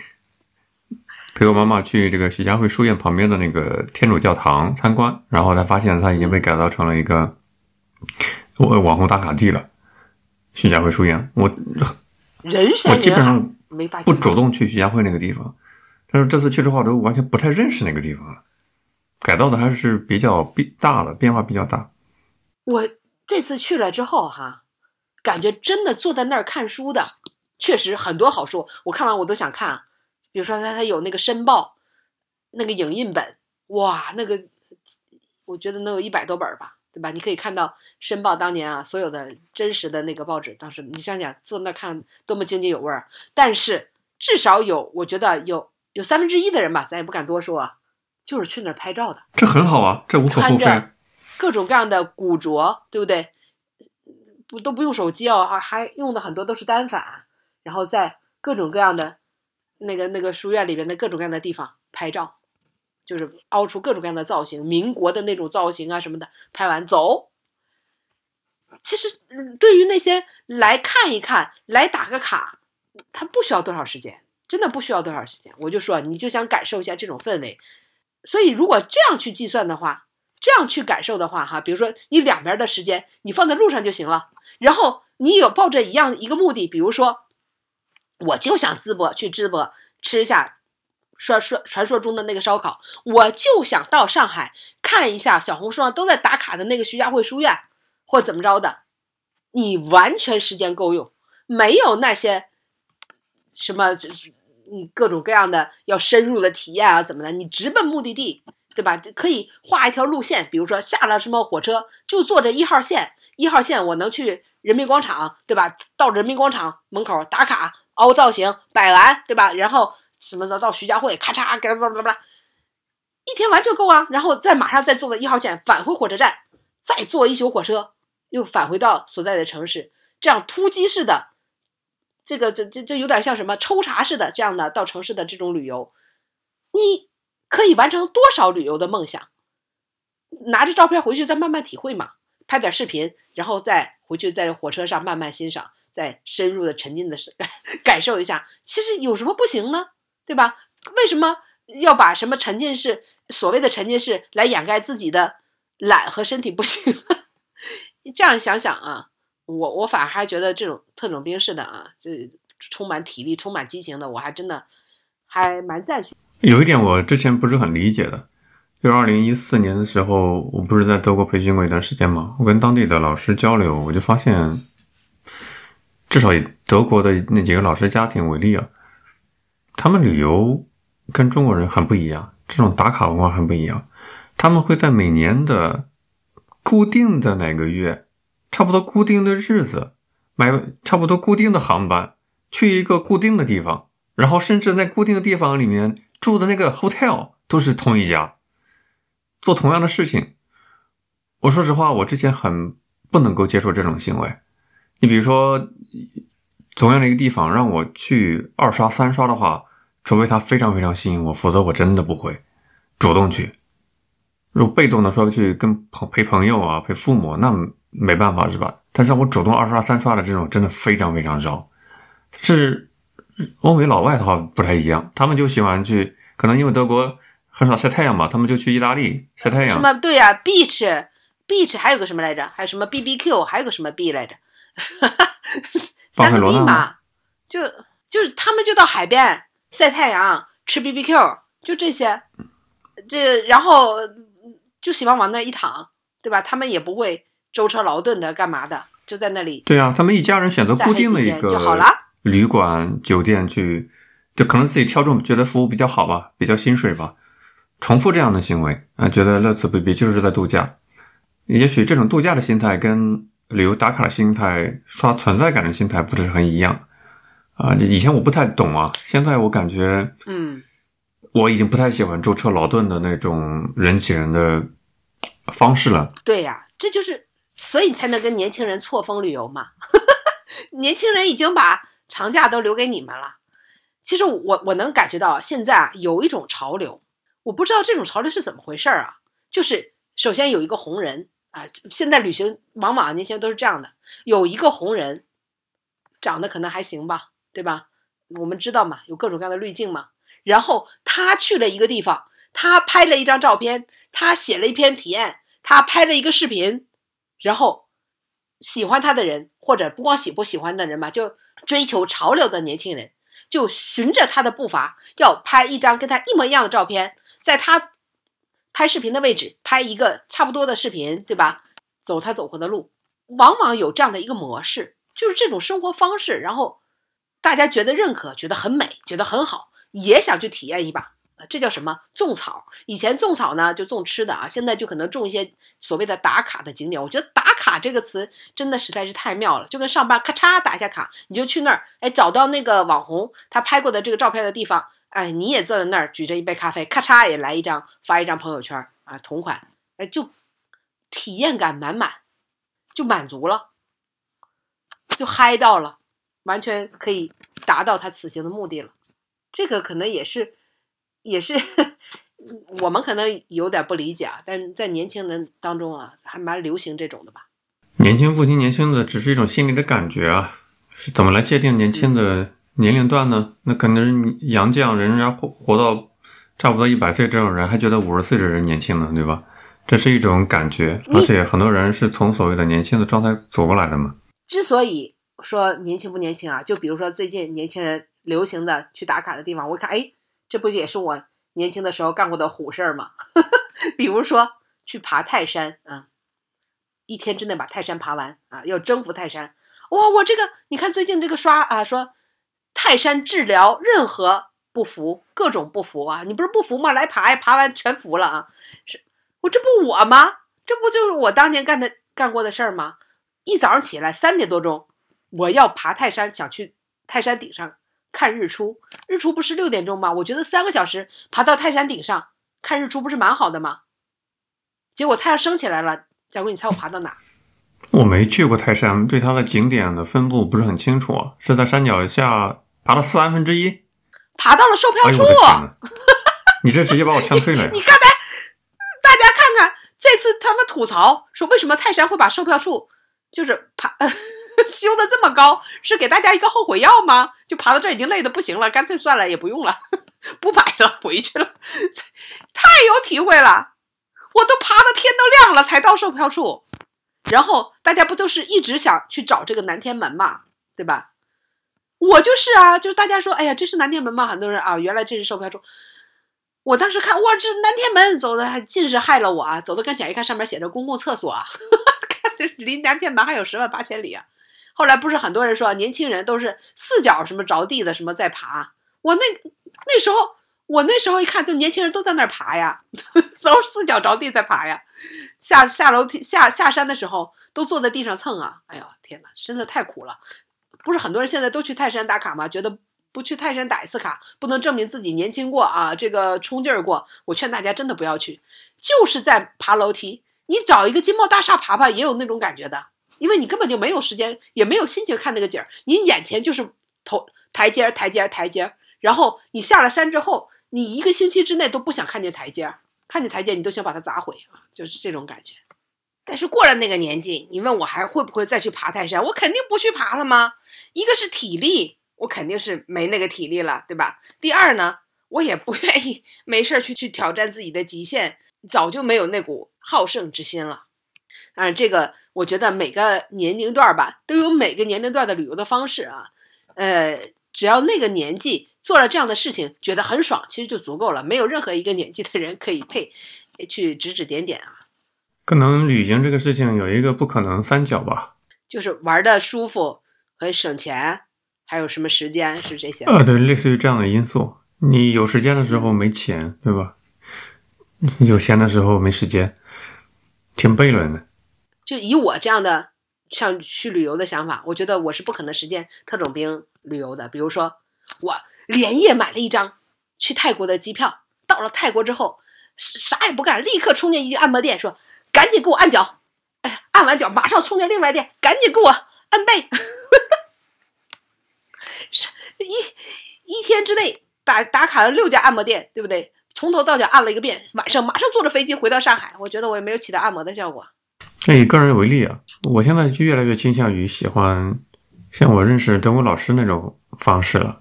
陪我妈妈去这个徐家汇书院旁边的那个天主教堂参观，然后才发现它已经被改造成了一个网网红打卡地了。徐家汇书院，我人我基本上没不主动去徐家汇那个地方，但是这次去之后都完全不太认识那个地方了。改造的还是比较变大的，变化比较大。我。这次去了之后，哈，感觉真的坐在那儿看书的，确实很多好书。我看完我都想看，比如说他他有那个《申报》，那个影印本，哇，那个我觉得能有一百多本吧，对吧？你可以看到《申报》当年啊所有的真实的那个报纸，当时你想想坐那看多么津津有味儿。但是至少有，我觉得有有三分之一的人吧，咱也不敢多说，啊，就是去那儿拍照的。这很好啊，这无可厚非。各种各样的古着，对不对？不都不用手机哦，还还用的很多都是单反，然后在各种各样的那个那个书院里边的各种各样的地方拍照，就是凹出各种各样的造型，民国的那种造型啊什么的，拍完走。其实对于那些来看一看、来打个卡，他不需要多少时间，真的不需要多少时间。我就说，你就想感受一下这种氛围，所以如果这样去计算的话，这样去感受的话，哈，比如说你两边的时间你放在路上就行了，然后你有抱着一样一个目的，比如说，我就想淄博去淄博吃一下说说传说中的那个烧烤，我就想到上海看一下小红书上都在打卡的那个徐家汇书院，或怎么着的，你完全时间够用，没有那些什么就是你各种各样的要深入的体验啊怎么的，你直奔目的地，对吧？可以画一条路线，比如说下了什么火车就坐着一号线，一号线我能去人民广场，对吧？到人民广场门口打卡凹造型摆完，对吧？然后什么的到徐家汇，咔嚓，给巴拉巴拉巴拉，一天完就够啊。然后再马上再坐到一号线返回火车站，再坐一宿火车，又返回到所在的城市，这样突击式的，这个这这这有点像什么抽查式的这样的到城市的这种旅游，你可以完成多少旅游的梦想？拿着照片回去再慢慢体会嘛，拍点视频，然后再回去在火车上慢慢欣赏，再深入的沉浸的感 <laughs> 感受一下。其实有什么不行呢？对吧？为什么要把什么沉浸式所谓的沉浸式来掩盖自己的懒和身体不行？你 <laughs> 这样想想啊，我我反而还觉得这种特种兵式的啊，这充满体力、充满激情的，我还真的还蛮赞许。有一点我之前不是很理解的，就是二零一四年的时候，我不是在德国培训过一段时间嘛，我跟当地的老师交流，我就发现，至少以德国的那几个老师家庭为例啊，他们旅游跟中国人很不一样，这种打卡文化很不一样，他们会在每年的固定的哪个月，差不多固定的日子，买差不多固定的航班，去一个固定的地方，然后甚至在固定的地方里面住的那个 hotel 都是同一家，做同样的事情。我说实话，我之前很不能够接受这种行为。你比如说，同样的一个地方让我去二刷三刷的话，除非他非常非常吸引我，否则我真的不会主动去。如果被动的说去跟朋陪朋友啊，陪父母，那没办法是吧？但是让我主动二刷三刷的这种，真的非常非常少。是欧美老外的话不太一样，他们就喜欢去，可能因为德国很少晒太阳嘛，他们就去意大利晒太阳。什么对呀、b e a c h beach 还有个什么来着？还有什么 BBQ，还有个什么 B 来着？三 <laughs> 个巴塞罗 B 那吗嘛，就就是他们就到海边晒太阳，吃 BBQ，就这些，这然后就喜欢往那儿一躺，对吧？他们也不会舟车劳顿的干嘛的，就在那里对啊，他们一家人选择固定的一个就好了旅馆、酒店去，就可能自己挑中觉得服务比较好吧，比较薪水吧，重复这样的行为啊，觉得乐此不疲，就是在度假。也许这种度假的心态跟旅游打卡的心态、刷存在感的心态不是很一样啊。以前我不太懂啊，现在我感觉嗯，我已经不太喜欢舟车劳顿的那种人挤人的方式了。对呀、这就是所以你才能跟年轻人错峰旅游嘛。<laughs> 年轻人已经把长假都留给你们了。其实我我能感觉到啊，现在啊有一种潮流，我不知道这种潮流是怎么回事儿啊。就是首先有一个红人啊，现在旅行往往年轻人都是这样的，有一个红人，长得可能还行吧，对吧？我们知道嘛，有各种各样的滤镜嘛。然后他去了一个地方，他拍了一张照片，他写了一篇体验，他拍了一个视频，然后喜欢他的人，或者不光喜不喜欢的人嘛，就追求潮流的年轻人，就循着他的步伐，要拍一张跟他一模一样的照片，在他拍视频的位置拍一个差不多的视频，对吧？走他走过的路，往往有这样的一个模式，就是这种生活方式，然后大家觉得认可，觉得很美，觉得很好，也想去体验一把。这叫什么？种草。以前种草呢，就种吃的啊，现在就可能种一些所谓的打卡的景点。我觉得“打卡”这个词真的实在是太妙了，就跟上班咔嚓打一下卡，你就去那儿，哎，找到那个网红他拍过的这个照片的地方，哎，你也坐在那儿举着一杯咖啡，咔嚓也来一张，发一张朋友圈啊，同款，哎，就体验感满满，就满足了，就嗨到了，完全可以达到他此行的目的了。这个可能也是，也是我们可能有点不理解啊，但是在年轻人当中啊，还蛮流行这种的吧。年轻不听年轻的只是一种心理的感觉啊，是怎么来界定年轻的年龄段呢？那可能是杨绛人家活活到差不多一百岁这种人，还觉得五十岁的人年轻呢，对吧？这是一种感觉，而且很多人是从所谓的年轻的状态走过来的嘛。之所以说年轻不年轻啊，就比如说最近年轻人流行的去打卡的地方，我一看，哎，这不也是我年轻的时候干过的虎事儿吗？<laughs> 比如说去爬泰山啊，一天之内把泰山爬完啊，要征服泰山。哇，我这个你看最近这个刷啊，说泰山治疗任何不服，各种不服啊，你不是不服吗？来爬呀，爬完全服了啊，是我这不我吗？这不就是我当年干的干过的事儿吗？一早上起来三点多钟，我要爬泰山，想去泰山顶上看日出。日出不是六点钟吗？我觉得三个小时爬到泰山顶上看日出不是蛮好的吗？结果太阳升起来了，贾贵，你猜我爬到哪？我没去过泰山，对它的景点的分布不是很清楚啊，是在山脚下爬了四安分之一。爬到了售票处。<laughs> 你这直接把我劝退了呀！你刚才大家看看，这次他们吐槽说为什么泰山会把售票处就是爬 <laughs> 修的这么高，是给大家一个后悔药吗？就爬到这儿已经累得不行了，干脆算了，也不用了，不买了，回去了。太有体会了，我都爬到天都亮了才到售票处，然后大家不都是一直想去找这个南天门嘛，对吧？我就是啊，就是大家说，哎呀，这是南天门吗？很多人啊，原来这是售票处。我当时看，哇，这南天门走的还尽是害了我啊！走到跟前一看，上面写着公共厕所啊，<laughs> 看离南天门还有十万八千里啊！后来不是很多人说，年轻人都是四脚什么着地的什么在爬，我那那时候我那时候一看，就年轻人都在那儿爬呀，<laughs> 都四脚着地在爬呀，下下楼梯下下山的时候都坐在地上蹭啊！哎呦天哪，真的太苦了！不是很多人现在都去泰山打卡吗？觉得不去泰山打一次卡，不能证明自己年轻过啊，这个冲劲儿过。我劝大家真的不要去，就是在爬楼梯，你找一个金茂大厦爬爬也有那种感觉的，因为你根本就没有时间，也没有心情看那个景儿，你眼前就是头台阶儿台阶儿台阶儿，然后你下了山之后，你一个星期之内都不想看见台阶儿，看见台阶你都想把它砸毁啊，就是这种感觉。但是过了那个年纪，你问我还会不会再去爬泰山？我肯定不去爬了吗？一个是体力，我肯定是没那个体力了，对吧？第二呢，我也不愿意没事儿去去挑战自己的极限，早就没有那股好胜之心了。当然，这个我觉得每个年龄段儿吧，都有每个年龄段的旅游的方式啊。呃，只要那个年纪做了这样的事情，觉得很爽，其实就足够了。没有任何一个年纪的人可以配去指指点点啊。可能旅行这个事情有一个不可能三角吧。就是玩的舒服和省钱，还有什么时间是这些？呃，对，类似于这样的因素。你有时间的时候没钱，对吧？有钱的时候没时间，挺悖论的。就以我这样的像去旅游的想法，我觉得我是不可能实现特种兵旅游的。比如说，我连夜买了一张去泰国的机票，到了泰国之后啥也不干，立刻冲进一个按摩店，说赶紧给我按脚，哎，按完脚马上冲进另外店，赶紧给我按背，一一天之内打打卡了六家按摩店，对不对？从头到脚按了一个遍，晚上马上坐着飞机回到上海。我觉得我也没有起到按摩的效果。那以个人为例啊，我现在就越来越倾向于喜欢像我认识德国老师那种方式了，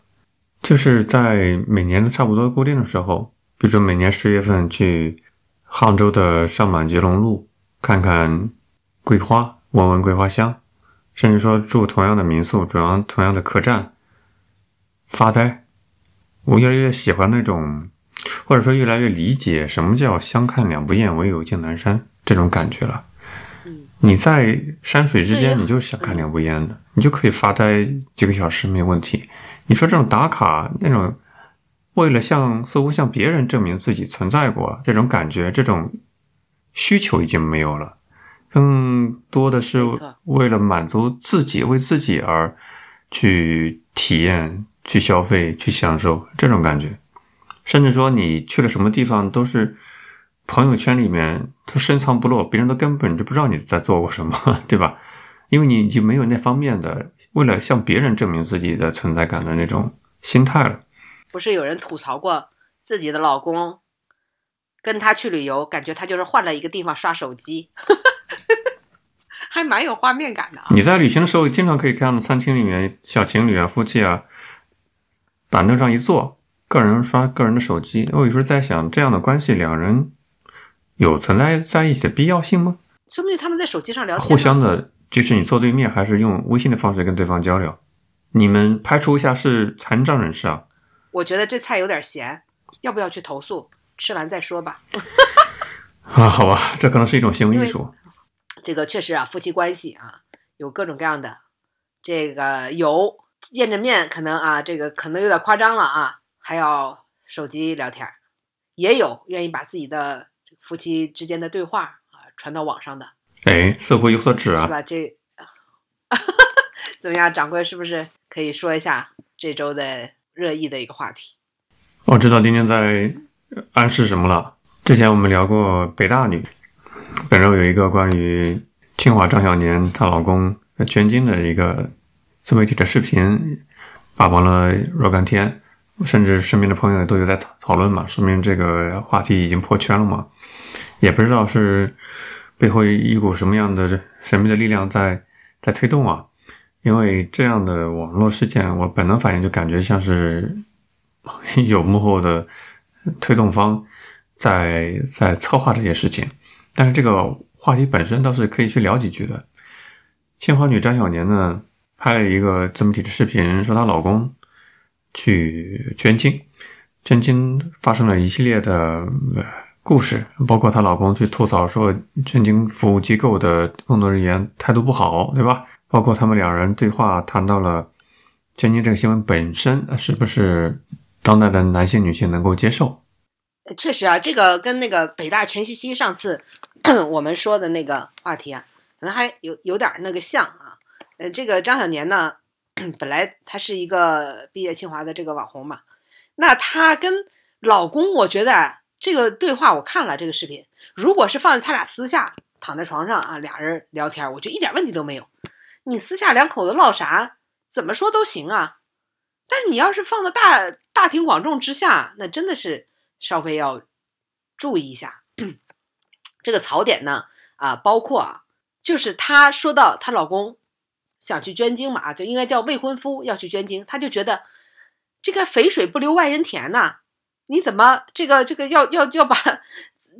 就是在每年的差不多固定的时候，比如说每年十月份去杭州的上满吉隆路看看桂花，闻闻桂花香，甚至说住同样的民宿，住同同样的客栈发呆。我越来越喜欢那种，或者说越来越理解什么叫“相看两不厌，唯有敬南山”这种感觉了。你在山水之间，你就是想看两不厌的，你就可以发呆几个小时没有问题。你说这种打卡那种，为了向似乎向别人证明自己存在过这种感觉，这种需求已经没有了，更多的是为了满足自己，为自己而去体验、去消费、去享受这种感觉。甚至说你去了什么地方都是朋友圈里面都深藏不露，别人都根本就不知道你在做过什么，<laughs> 对吧？因为你已经没有那方面的为了向别人证明自己的存在感的那种心态了。不是有人吐槽过自己的老公跟他去旅游，感觉他就是换了一个地方刷手机，<laughs> 还蛮有画面感的啊。你在旅行的时候，经常可以看到餐厅里面小情侣啊、夫妻啊，板凳上一坐，个人刷个人的手机。我有时候在想，这样的关系，两人有存在在一起的必要性吗？说不定他们在手机上聊天，互相的，即使你坐对面，还是用微信的方式跟对方交流。你们排除一下是残障人士啊，我觉得这菜有点咸，要不要去投诉？吃完再说吧。啊，好吧，这可能是一种行为艺术。这个确实啊，夫妻关系啊，有各种各样的，这个有见着面可能啊，这个可能有点夸张了啊，还要手机聊天儿，也有愿意把自己的夫妻之间的对话啊传到网上的，哎，似乎有所指啊。是吧？这 <laughs> 怎么样，掌柜是不是可以说一下这周的热议的一个话题？我知道丁丁在暗示什么了。之前我们聊过北大女，本周有一个关于清华张小年她老公捐精的一个自媒体的视频，霸榜了若干天，甚至身边的朋友都有在讨讨论嘛，说明这个话题已经破圈了嘛。也不知道是背后一股什么样的神秘的力量在在推动啊。因为这样的网络事件，我本能反应就感觉像是 <laughs> 有幕后的推动方在在策划这些事情。但是这个话题本身倒是可以去聊几句的。清华女张小年呢，拍了一个自媒体的视频，说她老公去捐精，捐精发生了一系列的呃故事，包括她老公去吐槽说捐精服务机构的工作人员态度不好，对吧？包括他们两人对话谈到了捐精这个新闻本身是不是当代的男性女性能够接受？确实啊，这个跟那个北大全西西上次 <coughs> 我们说的那个话题啊，可能还有有点那个像啊。呃，这个张小年呢，<coughs> 本来他是一个毕业清华的这个网红嘛，那她跟老公，我觉得这个对话我看了这个视频，如果是放在他俩私下躺在床上啊，俩人聊天，我觉得一点问题都没有。你私下两口子唠啥，怎么说都行啊。但是你要是放到大大庭广众之下，那真的是稍微要注意一下。这个槽点呢，啊，包括啊，就是她说到她老公想去捐精嘛，啊就应该叫未婚夫要去捐精，她就觉得这个肥水不流外人田呐、你怎么这个这个要要要把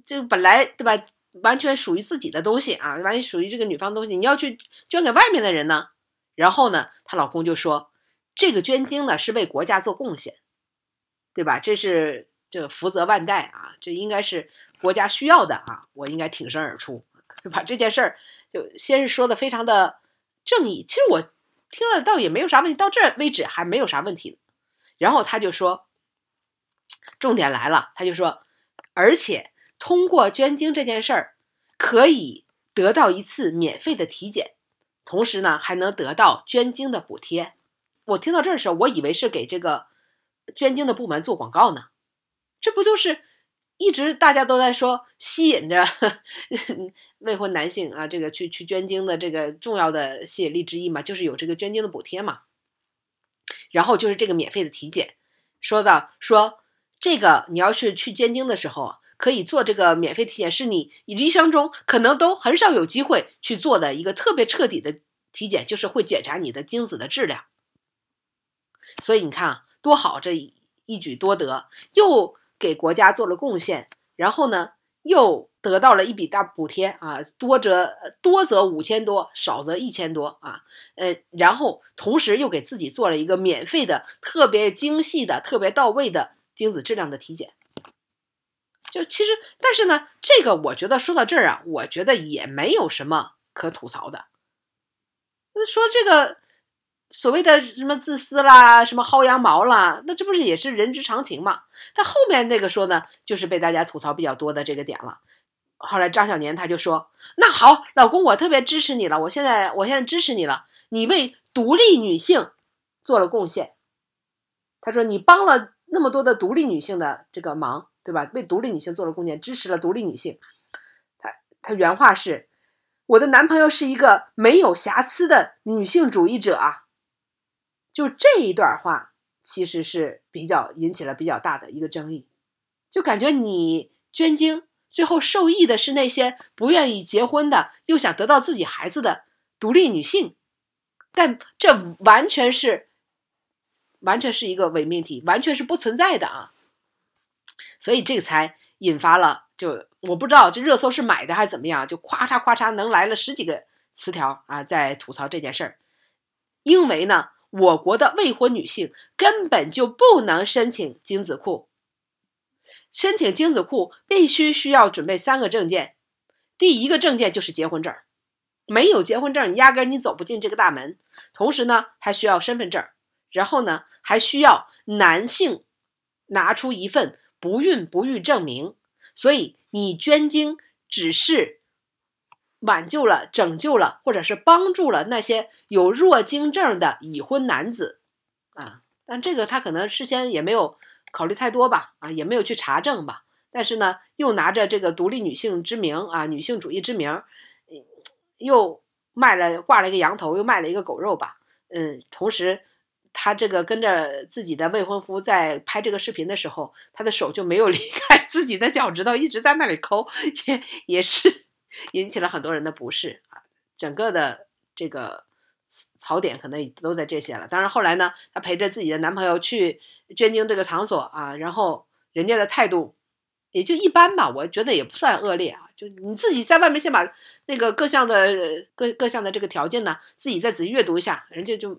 这个本来对吧，完全属于自己的东西啊，完全属于这个女方东西，你要去捐给外面的人呢？然后呢，她老公就说，这个捐精呢是为国家做贡献，对吧？这是这个福泽万代啊，这应该是国家需要的啊，我应该挺身而出，<laughs> 就把？这件事儿就先是说的非常的正义，其实我听了倒也没有啥问题，到这为止还没有啥问题。然后他就说，重点来了，他就说，而且通过捐精这件事儿，可以得到一次免费的体检，同时呢还能得到捐精的补贴。我听到这儿的时候，我以为是给这个捐精的部门做广告呢，这不就是一直大家都在说吸引着 <laughs> 未婚男性啊，这个去去捐精的这个重要的吸引力之一嘛，就是有这个捐精的补贴嘛。然后就是这个免费的体检，说到说这个你要是去捐精的时候，可以做这个免费体检，是你一生中可能都很少有机会去做的一个特别彻底的体检，就是会检查你的精子的质量。所以你看啊，多好，这一举多得，又给国家做了贡献，然后呢，又得到了一笔大补贴啊，多则多则五千多，少则一千多啊，呃，然后同时又给自己做了一个免费的、特别精细的、特别到位的精子质量的体检。就其实，但是呢，这个我觉得说到这儿啊，我觉得也没有什么可吐槽的。那说这个所谓的什么自私啦，什么薅羊毛啦，那这不是也是人之常情嘛？但后面那个说呢，就是被大家吐槽比较多的这个点了。后来张小年他就说：“那好，老公，我特别支持你了，我现在我现在支持你了，你为独立女性做了贡献。”他说：“你帮了那么多的独立女性的这个忙，对吧？为独立女性做了贡献，支持了独立女性。”他他原话是：“我的男朋友是一个没有瑕疵的女性主义者啊。”就这一段话，其实是比较引起了比较大的一个争议，就感觉你捐精最后受益的是那些不愿意结婚的又想得到自己孩子的独立女性。但这完全是，完全是一个伪命题，完全是不存在的啊！所以这个才引发了，就我不知道这热搜是买的还是怎么样，就咵嚓咵嚓能来了十几个词条啊，在吐槽这件事儿。因为呢，我国的未婚女性根本就不能申请精子库，申请精子库必须需要准备三个证件，第一个证件就是结婚证。没有结婚证，你压根你走不进这个大门。同时呢，还需要身份证，然后呢，还需要男性拿出一份不孕不育证明。所以你捐精只是挽救了、拯救了，或者是帮助了那些有弱精症的已婚男子啊。但这个他可能事先也没有考虑太多吧，啊，也没有去查证吧。但是呢，又拿着这个独立女性之名啊，女性主义之名。又卖了挂了一个羊头，又卖了一个狗肉吧。嗯，同时他这个跟着自己的未婚夫在拍这个视频的时候，他的手就没有 <laughs> 离开自己的脚趾头，一直在那里抠，也也是引起了很多人的不适啊。整个的这个槽点可能都在这些了。当然后来呢，她陪着自己的男朋友去捐精这个场所啊，然后人家的态度。也就一般吧，我觉得也不算恶劣啊。就你自己在外面先把那个各项的各各项的这个条件呢，自己再仔细阅读一下，人家就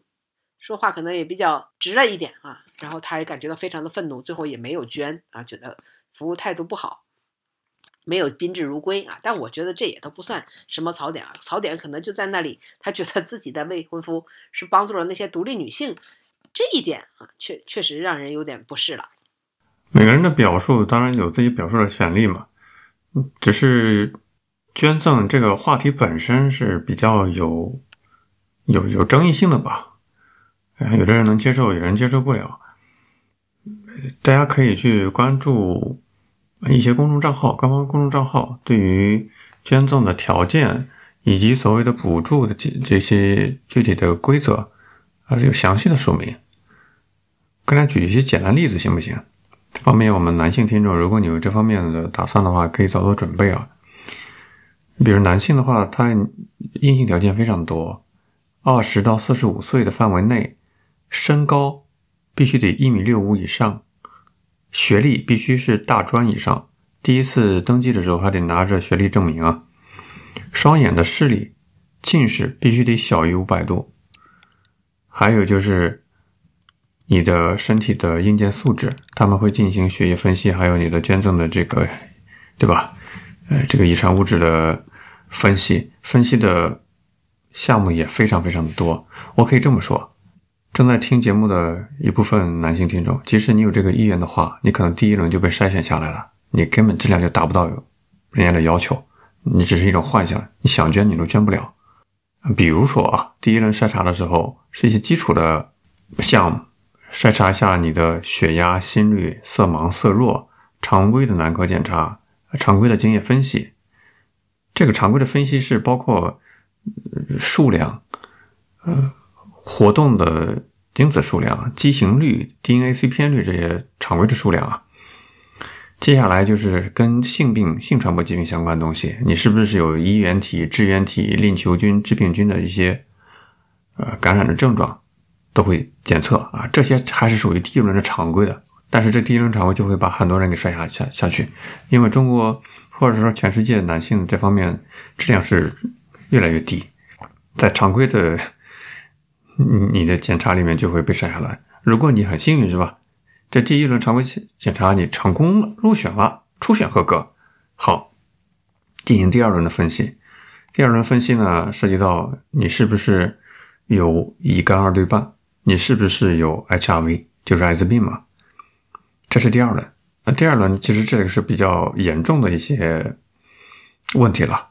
说话可能也比较直了一点啊。然后他也感觉到非常的愤怒，最后也没有捐啊，觉得服务态度不好，没有宾至如归啊。但我觉得这也都不算什么槽点啊，槽点可能就在那里，他觉得自己的未婚夫是帮助了那些独立女性，这一点啊，确确实让人有点不适了。每个人的表述当然有自己表述的权利嘛，只是捐赠这个话题本身是比较有有有争议性的吧？有的人能接受，有人接受不了。大家可以去关注一些公众账号，官方公众账号对于捐赠的条件以及所谓的补助的这这些具体的规则，还是有详细的说明。跟大家举一些简单例子行不行？方便我们男性听众，如果你有这方面的打算的话，可以早做准备啊。比如男性的话，他硬性条件非常多，二十到四十五岁的范围内，身高必须得一米六五以上，学历必须是大专以上，第一次登记的时候还得拿着学历证明啊。双眼的视力，近视必须得小于五百度，还有就是。你的身体的硬件素质，他们会进行血液分析，还有你的捐赠的这个，对吧？呃，这个遗传物质的分析，分析的项目也非常非常的多。我可以这么说，正在听节目的一部分男性听众，即使你有这个意愿的话，你可能第一轮就被筛选下来了，你根本质量就达不到人家的要求，你只是一种幻想，你想捐你都捐不了。比如说啊，第一轮筛查的时候是一些基础的项目。筛查一下你的血压、心率、色盲、色弱，常规的男科检查，常规的精液分析。这个常规的分析是包括数量，呃，活动的精子数量、畸形率、DNA 碎片率这些常规的数量啊。接下来就是跟性病、性传播疾病相关的东西，你是不是有衣原体、支原体、链球菌、致病菌的一些呃感染的症状？都会检测啊，这些还是属于第一轮的常规的，但是这第一轮常规就会把很多人给摔下下下去，因为中国或者说全世界男性这方面质量是越来越低，在常规的你的检查里面就会被筛下来。如果你很幸运是吧？这第一轮常规检查你成功入选了，初选合格，好，进行第二轮的分析。第二轮分析呢，涉及到你是不是有乙肝二对半。你是不是有 HIV，就是艾滋病嘛？这是第二轮。那第二轮其实这个是比较严重的一些问题了。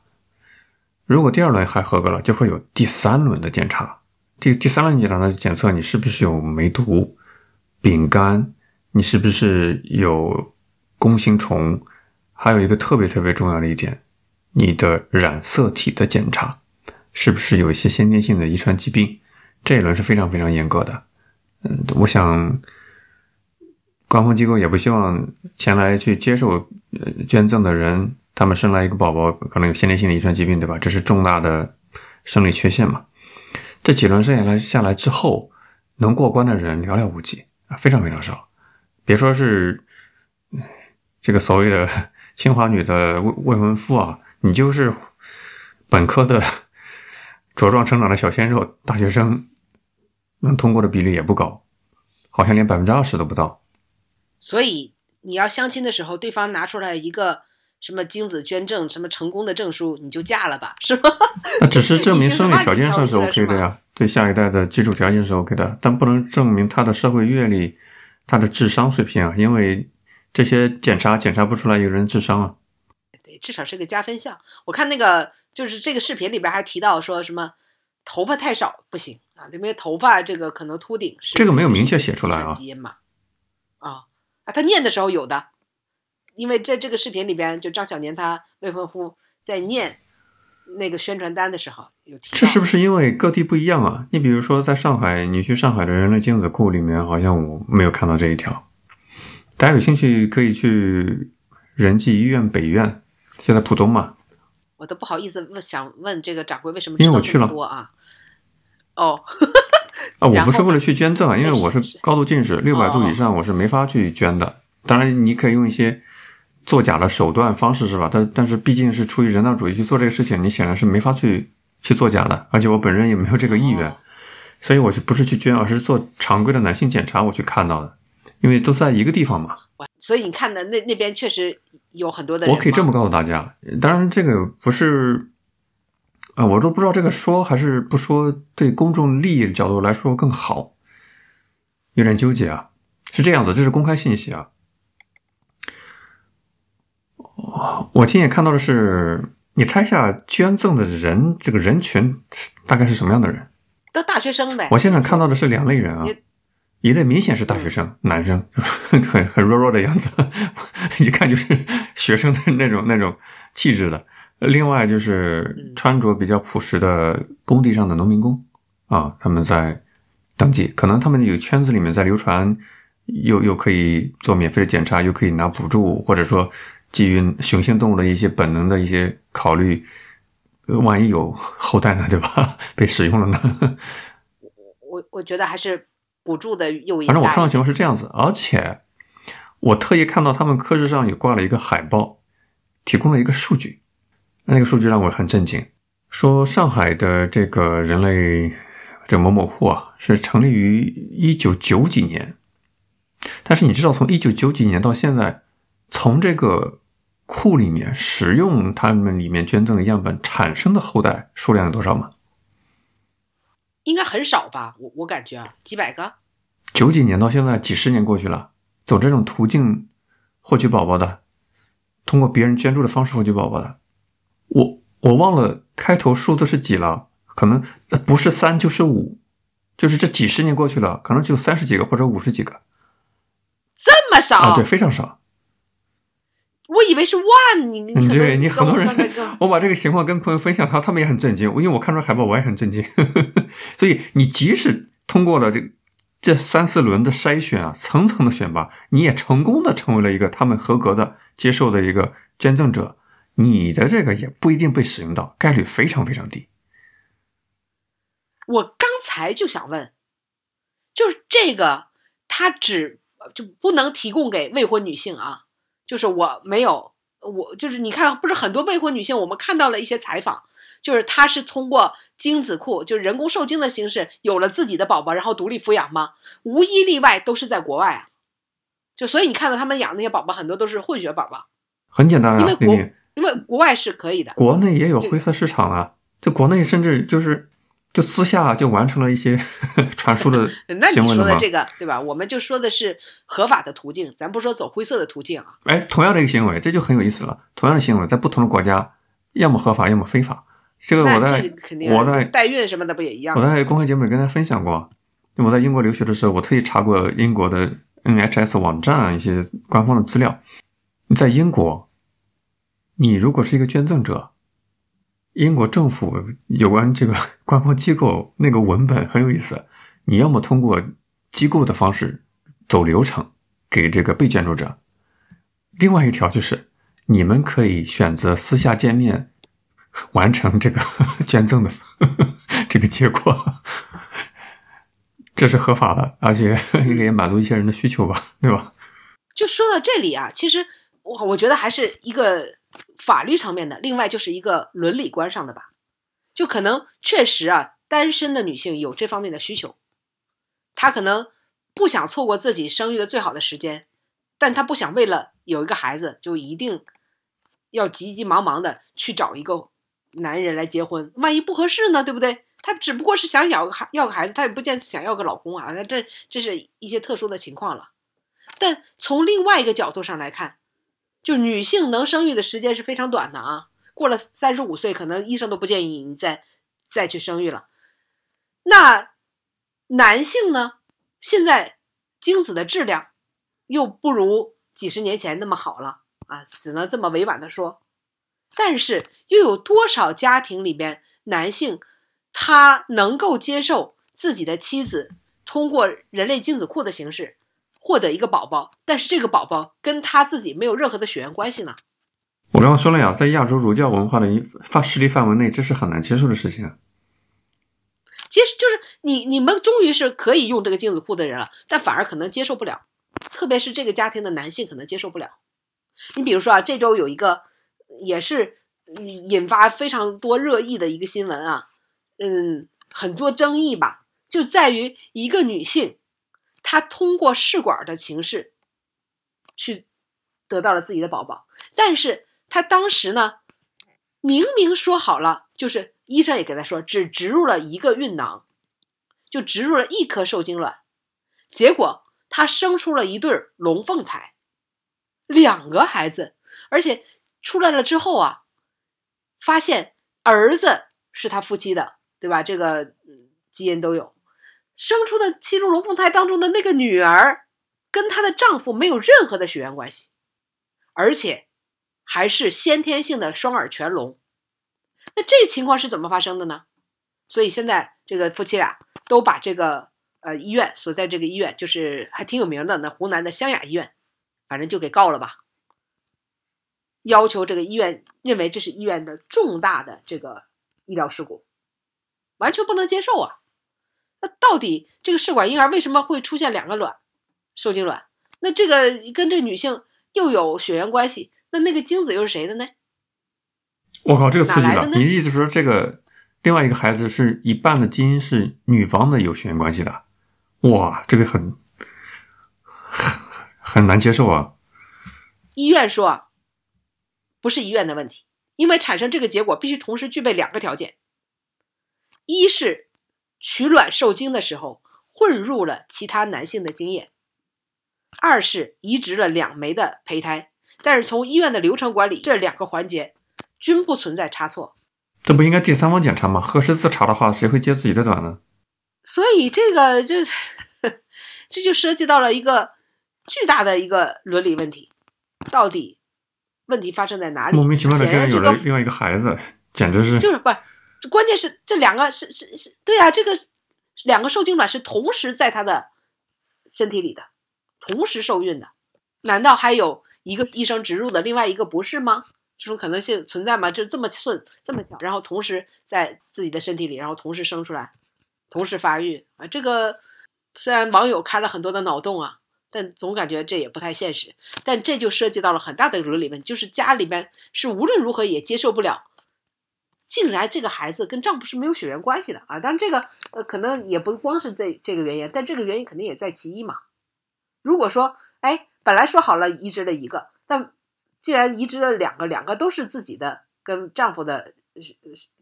如果第二轮还合格了，就会有第三轮的检查。第第三轮检查呢，检测你是不是有梅毒、丙肝，你是不是有弓形虫，还有一个特别特别重要的一点，你的染色体的检查，是不是有一些先天性的遗传疾病？这一轮是非常非常严格的，嗯，我想官方机构也不希望前来去接受捐赠的人，他们生来一个宝宝可能有先天性的遗传疾病，对吧？这是重大的生理缺陷嘛。这几轮生下来下来之后，能过关的人寥寥无几啊，非常非常少。别说是这个所谓的 <laughs> 清华女的未未婚夫啊，你就是本科的 <laughs> 茁壮成长的小鲜肉大学生，能通过的比例也不高，好像连百分之二十都不到。所以你要相亲的时候，对方拿出来一个什么精子捐赠、什么成功的证书，你就嫁了吧，是吧？<laughs> 那只是证明生理条件上是 OK 的呀，对下一代的基础条件是 OK 的，但不能证明他的社会阅历、他的智商水平啊，因为这些检查检查不出来一个人智商啊。对，至少是个加分项。我看那个就是这个视频里边还提到说什么头发太少不行啊，因为头发这个可能秃顶是这个没有明确写出来啊基因嘛。啊啊，他念的时候有的，因为在这个视频里边，就张小年他未婚夫在念那个宣传单的时候有提到，这是不是因为各地不一样啊？你比如说，在上海，你去上海的人类精子库里面，好像我没有看到这一条。大家有兴趣可以去仁济医院北院，就在浦东嘛。我都不好意思问，想问这个掌柜为什么因为我去了知道这么多啊？哦，<laughs> 啊，我不是为了去捐赠啊，因为我是高度近视，六百度以上我是没法去捐的。当然，你可以用一些作假的手段方式是吧？但但是毕竟是出于人道主义去做这个事情，你显然是没法去去作假的，而且我本人也没有这个意愿，哦所以我是不是去捐，而是做常规的男性检查，我去看到的，因为都在一个地方嘛。所以你看的那那边确实有很多的人我可以这么告诉大家，当然这个不是，啊、我都不知道这个说还是不说，对公众利益的角度来说更好，有点纠结啊。是这样子，这是公开信息啊。我我亲眼看到的是，你猜一下捐赠的人这个人群是大概是什么样的人？都大学生呗。我现场看到的是两类人啊，一类明显是大学生，男生，<laughs> 很很弱弱的样子，<laughs> 一看就是学生的那种那种气质的。另外就是穿着比较朴实的工地上的农民工啊，他们在登记，可能他们有圈子里面在流传，又又可以做免费的检查，又可以拿补助，或者说基于雄性动物的一些本能的一些考虑，呃万一有后代呢，对吧？<laughs> 被使用了呢？我我觉得还是补助的诱因反正我看到情况是这样子，而且我特意看到他们科室上有挂了一个海报，提供了一个数据，那个数据让我很震惊，说上海的这个人类这某某户啊是成立于一九九几年，但是你知道从一九九几年到现在，从这个库里面使用他们里面捐赠的样本产生的后代数量有多少吗？应该很少吧？我我感觉啊，几百个。九几年到现在几十年过去了，走这种途径获取宝宝的，通过别人捐助的方式获取宝宝的，我我忘了开头数字是几了，可能呃不是三就是五，就是这几十年过去了，可能只有三十几个或者五十几个这么少？啊，对，非常少。我以为是万，你你对你很多人我把这个情况跟朋友分享，他他们也很震惊，因为我看出海报我也很震惊。<laughs> 所以你即使通过了这这三四轮的筛选啊，层层的选拔，你也成功的成为了一个他们合格的接受的一个捐赠者，你的这个也不一定被使用到，概率非常非常低。我刚才就想问，就是这个，他只就不能提供给未婚女性啊？就是我没有，我就是你看，不是很多未婚女性，我们看到了一些采访，就是她是通过精子库，就是人工受精的形式，有了自己的宝宝，然后独立抚养吗？无一例外都是在国外啊。就所以你看到他们养那些宝宝，很多都是混血宝宝，很简单啊因为，国因为国外是可以的。国内也有灰色市场啊，就国内甚至就是就私下就完成了一些 <laughs> 传输的 <laughs> 那你行为了吗？说的这个对吧？我们就说的是合法的途径，咱不说走灰色的途径啊。哎，同样的一个行为，这就很有意思了。同样的行为，在不同的国家，要么合法，要么非法。这个我在我在代孕什么的不也一样我？在公开节目里跟大家分享过。我在英国留学的时候，我特意查过英国的 NHS 网站啊一些官方的资料。在英国，你如果是一个捐赠者，英国政府有关这个 <laughs> 官方机构那个文本很有意思。你要么通过机构的方式走流程给这个被捐助者，另外一条就是你们可以选择私下见面，完成这个 <laughs> 捐赠的 <laughs> 这个结果，这是合法的，而且也满足一些人的需求吧，对吧？就说到这里啊，其实我我觉得还是一个法律层面的，另外就是一个伦理观上的吧。就可能确实啊，单身的女性有这方面的需求，她可能不想错过自己生育的最好的时间，但她不想为了有一个孩子就一定要急急忙忙的去找一个男人来结婚，万一不合适呢，对不对？她只不过是想要个孩要个孩子，她也不见想要个老公啊，那这这是一些特殊的情况了。但从另外一个角度上来看，就女性能生育的时间是非常短的啊。过了三十五岁，可能医生都不建议你再再去生育了。那男性呢？现在精子的质量又不如几十年前那么好了啊，只能这么委婉的说。但是又有多少家庭里边男性他能够接受自己的妻子通过人类精子库的形式获得一个宝宝，但是这个宝宝跟他自己没有任何的血缘关系呢？我刚刚说了呀，在亚洲儒教文化的一范势力范围内，这是很难接受的事情啊。其实就是你你们终于是可以用这个精子库的人了，但反而可能接受不了，特别是这个家庭的男性可能接受不了。你比如说啊，这周有一个也是引发非常多热议的一个新闻啊，嗯，很多争议吧，就在于一个女性，她通过试管的形式去得到了自己的宝宝，但是。他当时呢，明明说好了，就是医生也给他说，只植入了一个孕囊，就植入了一颗受精卵，结果他生出了一对龙凤胎，两个孩子，而且出来了之后啊，发现儿子是他夫妻的，对吧？这个基因都有，生出的七中龙凤胎当中的那个女儿，跟她的丈夫没有任何的血缘关系，而且。还是先天性的双耳全聋，那这情况是怎么发生的呢？所以现在这个夫妻俩都把这个呃医院所在这个医院，就是还挺有名的那湖南的湘雅医院，反正就给告了吧，要求这个医院认为这是医院的重大的这个医疗事故，完全不能接受啊！那到底这个试管婴儿为什么会出现两个卵受精卵？那这个跟这女性又有血缘关系？那那个精子又是谁的呢？我靠，这个刺激了！你的意思说，这个另外一个孩子是一半的基因是女方的有血缘关系的？哇，这个很很很难接受啊！医院说，不是医院的问题，因为产生这个结果必须同时具备两个条件：一是取卵受精的时候混入了其他男性的精液；二是移植了两枚的胚胎。但是从医院的流程管理，这两个环节均不存在差错。这不应该第三方检查吗？核实自查的话，谁会接自己的卵呢？所以这个就这就涉及到了一个巨大的一个伦理问题。到底问题发生在哪里？莫名其妙的，竟然有了另外一个孩子，简直是就是不？关键是这两个是是是对啊，这个两个受精卵是同时在他的身体里的，同时受孕的，难道还有？一个医生植入的，另外一个不是吗？这种可能性存在吗？就这么顺，这么巧，然后同时在自己的身体里，然后同时生出来，同时发育啊！这个虽然网友开了很多的脑洞啊，但总感觉这也不太现实。但这就涉及到了很大的伦理问题，就是家里边是无论如何也接受不了，竟然这个孩子跟丈夫是没有血缘关系的啊！当然，这个呃可能也不光是这这个原因，但这个原因肯定也在其一嘛。如果说，哎。本来说好了移植了一个，但既然移植了两个，两个都是自己的跟丈夫的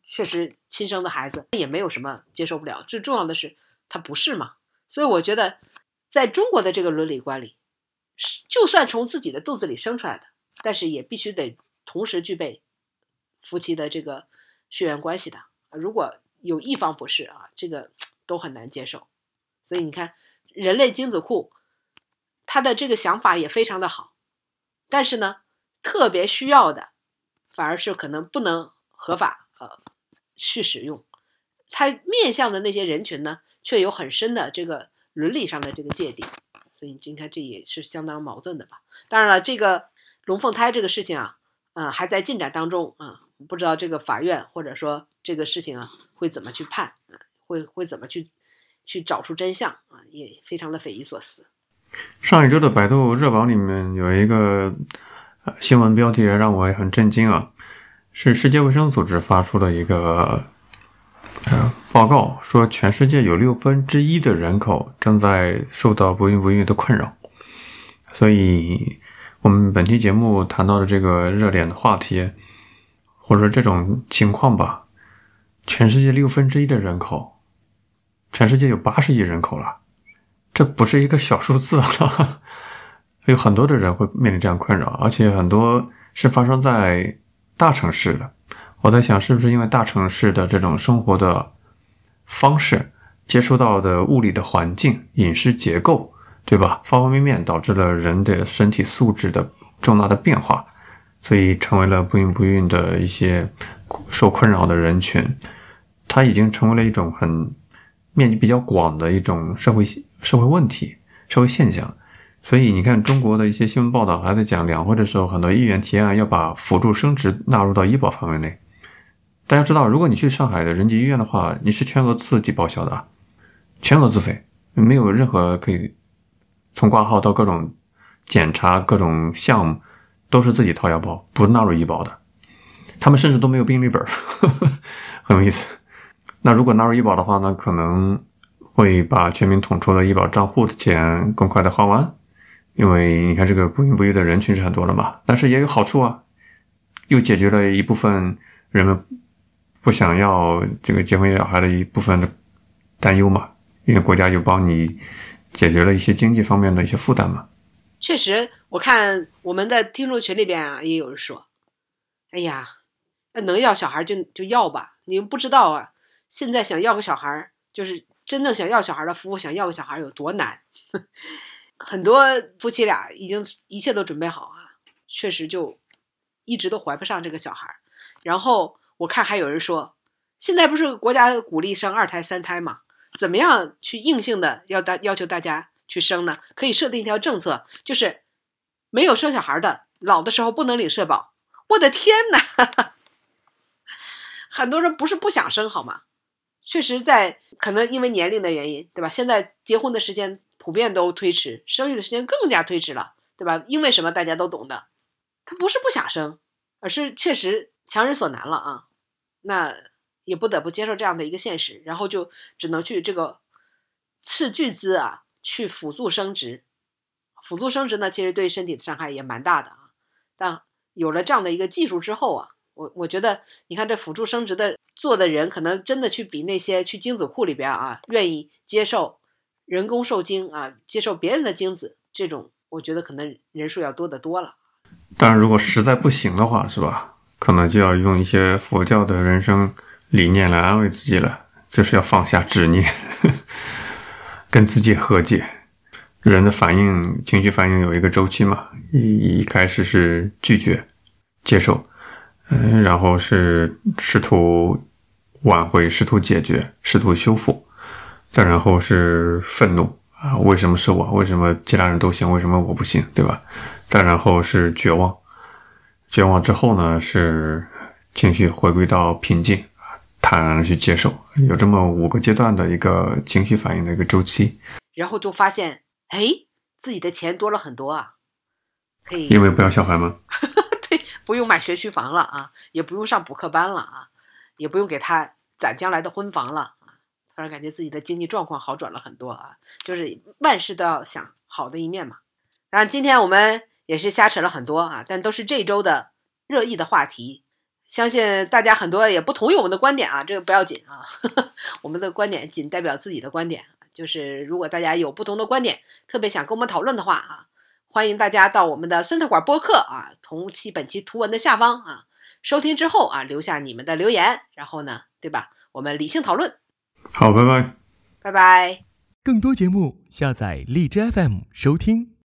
确实亲生的孩子，也没有什么接受不了。最重要的是他不是嘛，所以我觉得在中国的这个伦理观里，是就算从自己的肚子里生出来的，但是也必须得同时具备夫妻的这个血缘关系的。如果有一方不是啊，这个 <tsk> 都很难接受。所以你看，人类精子库。他的这个想法也非常的好，但是呢，特别需要的反而是可能不能合法呃去使用。他面向的那些人群呢，却有很深的这个伦理上的这个界定，所以你看这也是相当矛盾的吧。当然了，这个龙凤胎这个事情啊，嗯，还在进展当中啊，不知道这个法院或者说这个事情啊会怎么去判啊，会会怎么去去找出真相啊，也非常的匪夷所思。上一周的百度热榜里面有一个新闻标题让我也很震惊啊，是世界卫生组织发出的一个呃报告，说全世界有六分之一的人口正在受到不孕不育的困扰，所以我们本期节目谈到的这个热点的话题，或者说这种情况吧，全世界六分之一的人口，全世界有八十亿人口了。这不是一个小数字了，<laughs> 有很多的人会面临这样困扰，而且很多是发生在大城市的。我在想，是不是因为大城市的这种生活的方式、接触到的物理的环境、饮食结构，对吧？方方面面导致了人的身体素质的重大的变化，所以成为了不孕不孕的一些受困扰的人群。它已经成为了一种很面积比较广的一种社会。社会问题、社会现象，所以你看，中国的一些新闻报道还在讲两会的时候，很多议员提案要把辅助生殖纳入到医保范围内。大家知道，如果你去上海的仁济医院的话，你是全额自己报销的啊，全额自费，没有任何可以从挂号到各种检查、各种项目都是自己掏腰包，不纳入医保的。他们甚至都没有病历本，呵 <laughs> 呵很有意思。那如果纳入医保的话呢，可能。会把全民统筹的医保账户的钱更快的花完，因为你看这个不孕不育的人群是很多的嘛，但是也有好处啊，又解决了一部分人们不想要这个结婚要小孩的一部分的担忧嘛，因为国家就帮你解决了一些经济方面的一些负担嘛。确实，我看我们的听众群里边啊，也有人说，哎呀，能要小孩就就要吧，你们不知道啊，现在想要个小孩就是。真正想要小孩的夫妇想要个小孩有多难？<laughs> 很多夫妻俩已经一切都准备好啊，确实就一直都怀不上这个小孩。然后我看还有人说，现在不是国家鼓励生二胎、三胎嘛？怎么样去硬性的要大要求大家去生呢？可以设定一条政策，就是没有生小孩的老的时候不能领社保。我的天哪！<laughs> 很多人不是不想生好吗？确实，在可能因为年龄的原因，对吧？现在结婚的时间普遍都推迟，生育的时间更加推迟了，对吧？因为什么？大家都懂的，他不是不想生，而是确实强人所难了啊。那也不得不接受这样的一个现实，然后就只能去这个斥巨资啊，去辅助生殖。辅助生殖呢，其实对身体的伤害也蛮大的啊。但有了这样的一个技术之后啊。我我觉得，你看这辅助生殖的做的人，可能真的去比那些去精子库里边啊，愿意接受人工受精啊，接受别人的精子这种，我觉得可能人数要多得多了。当然，如果实在不行的话，是吧？可能就要用一些佛教的人生理念来安慰自己了，就是要放下执念，<laughs> 跟自己和解。人的反应，情绪反应有一个周期嘛，一一开始是拒绝，接受。嗯，然后是试图挽回、试图解决、试图修复，再然后是愤怒啊，为什么是我？为什么其他人都行？为什么我不行？对吧？再然后是绝望，绝望之后呢是情绪回归到平静坦然的去接受，有这么五个阶段的一个情绪反应的一个周期，然后就发现，哎，自己的钱多了很多啊，可以因为不要小孩吗？<laughs> 对不用买学区房了啊，也不用上补课班了啊，也不用给他攒将来的婚房了啊，突然感觉自己的经济状况好转了很多啊，就是万事都要想好的一面嘛。当然，今天我们也是瞎扯了很多啊，但都是这周的热议的话题，相信大家很多也不同意我们的观点啊，这个不要紧啊，<laughs> 我们的观点仅代表自己的观点，就是如果大家有不同的观点，特别想跟我们讨论的话啊。欢迎大家到我们的酸菜馆播客啊，同期本期图文的下方啊，收听之后啊，留下你们的留言，然后呢，对吧？我们理性讨论。好，拜拜，拜拜。更多节目下载荔枝 FM 收听。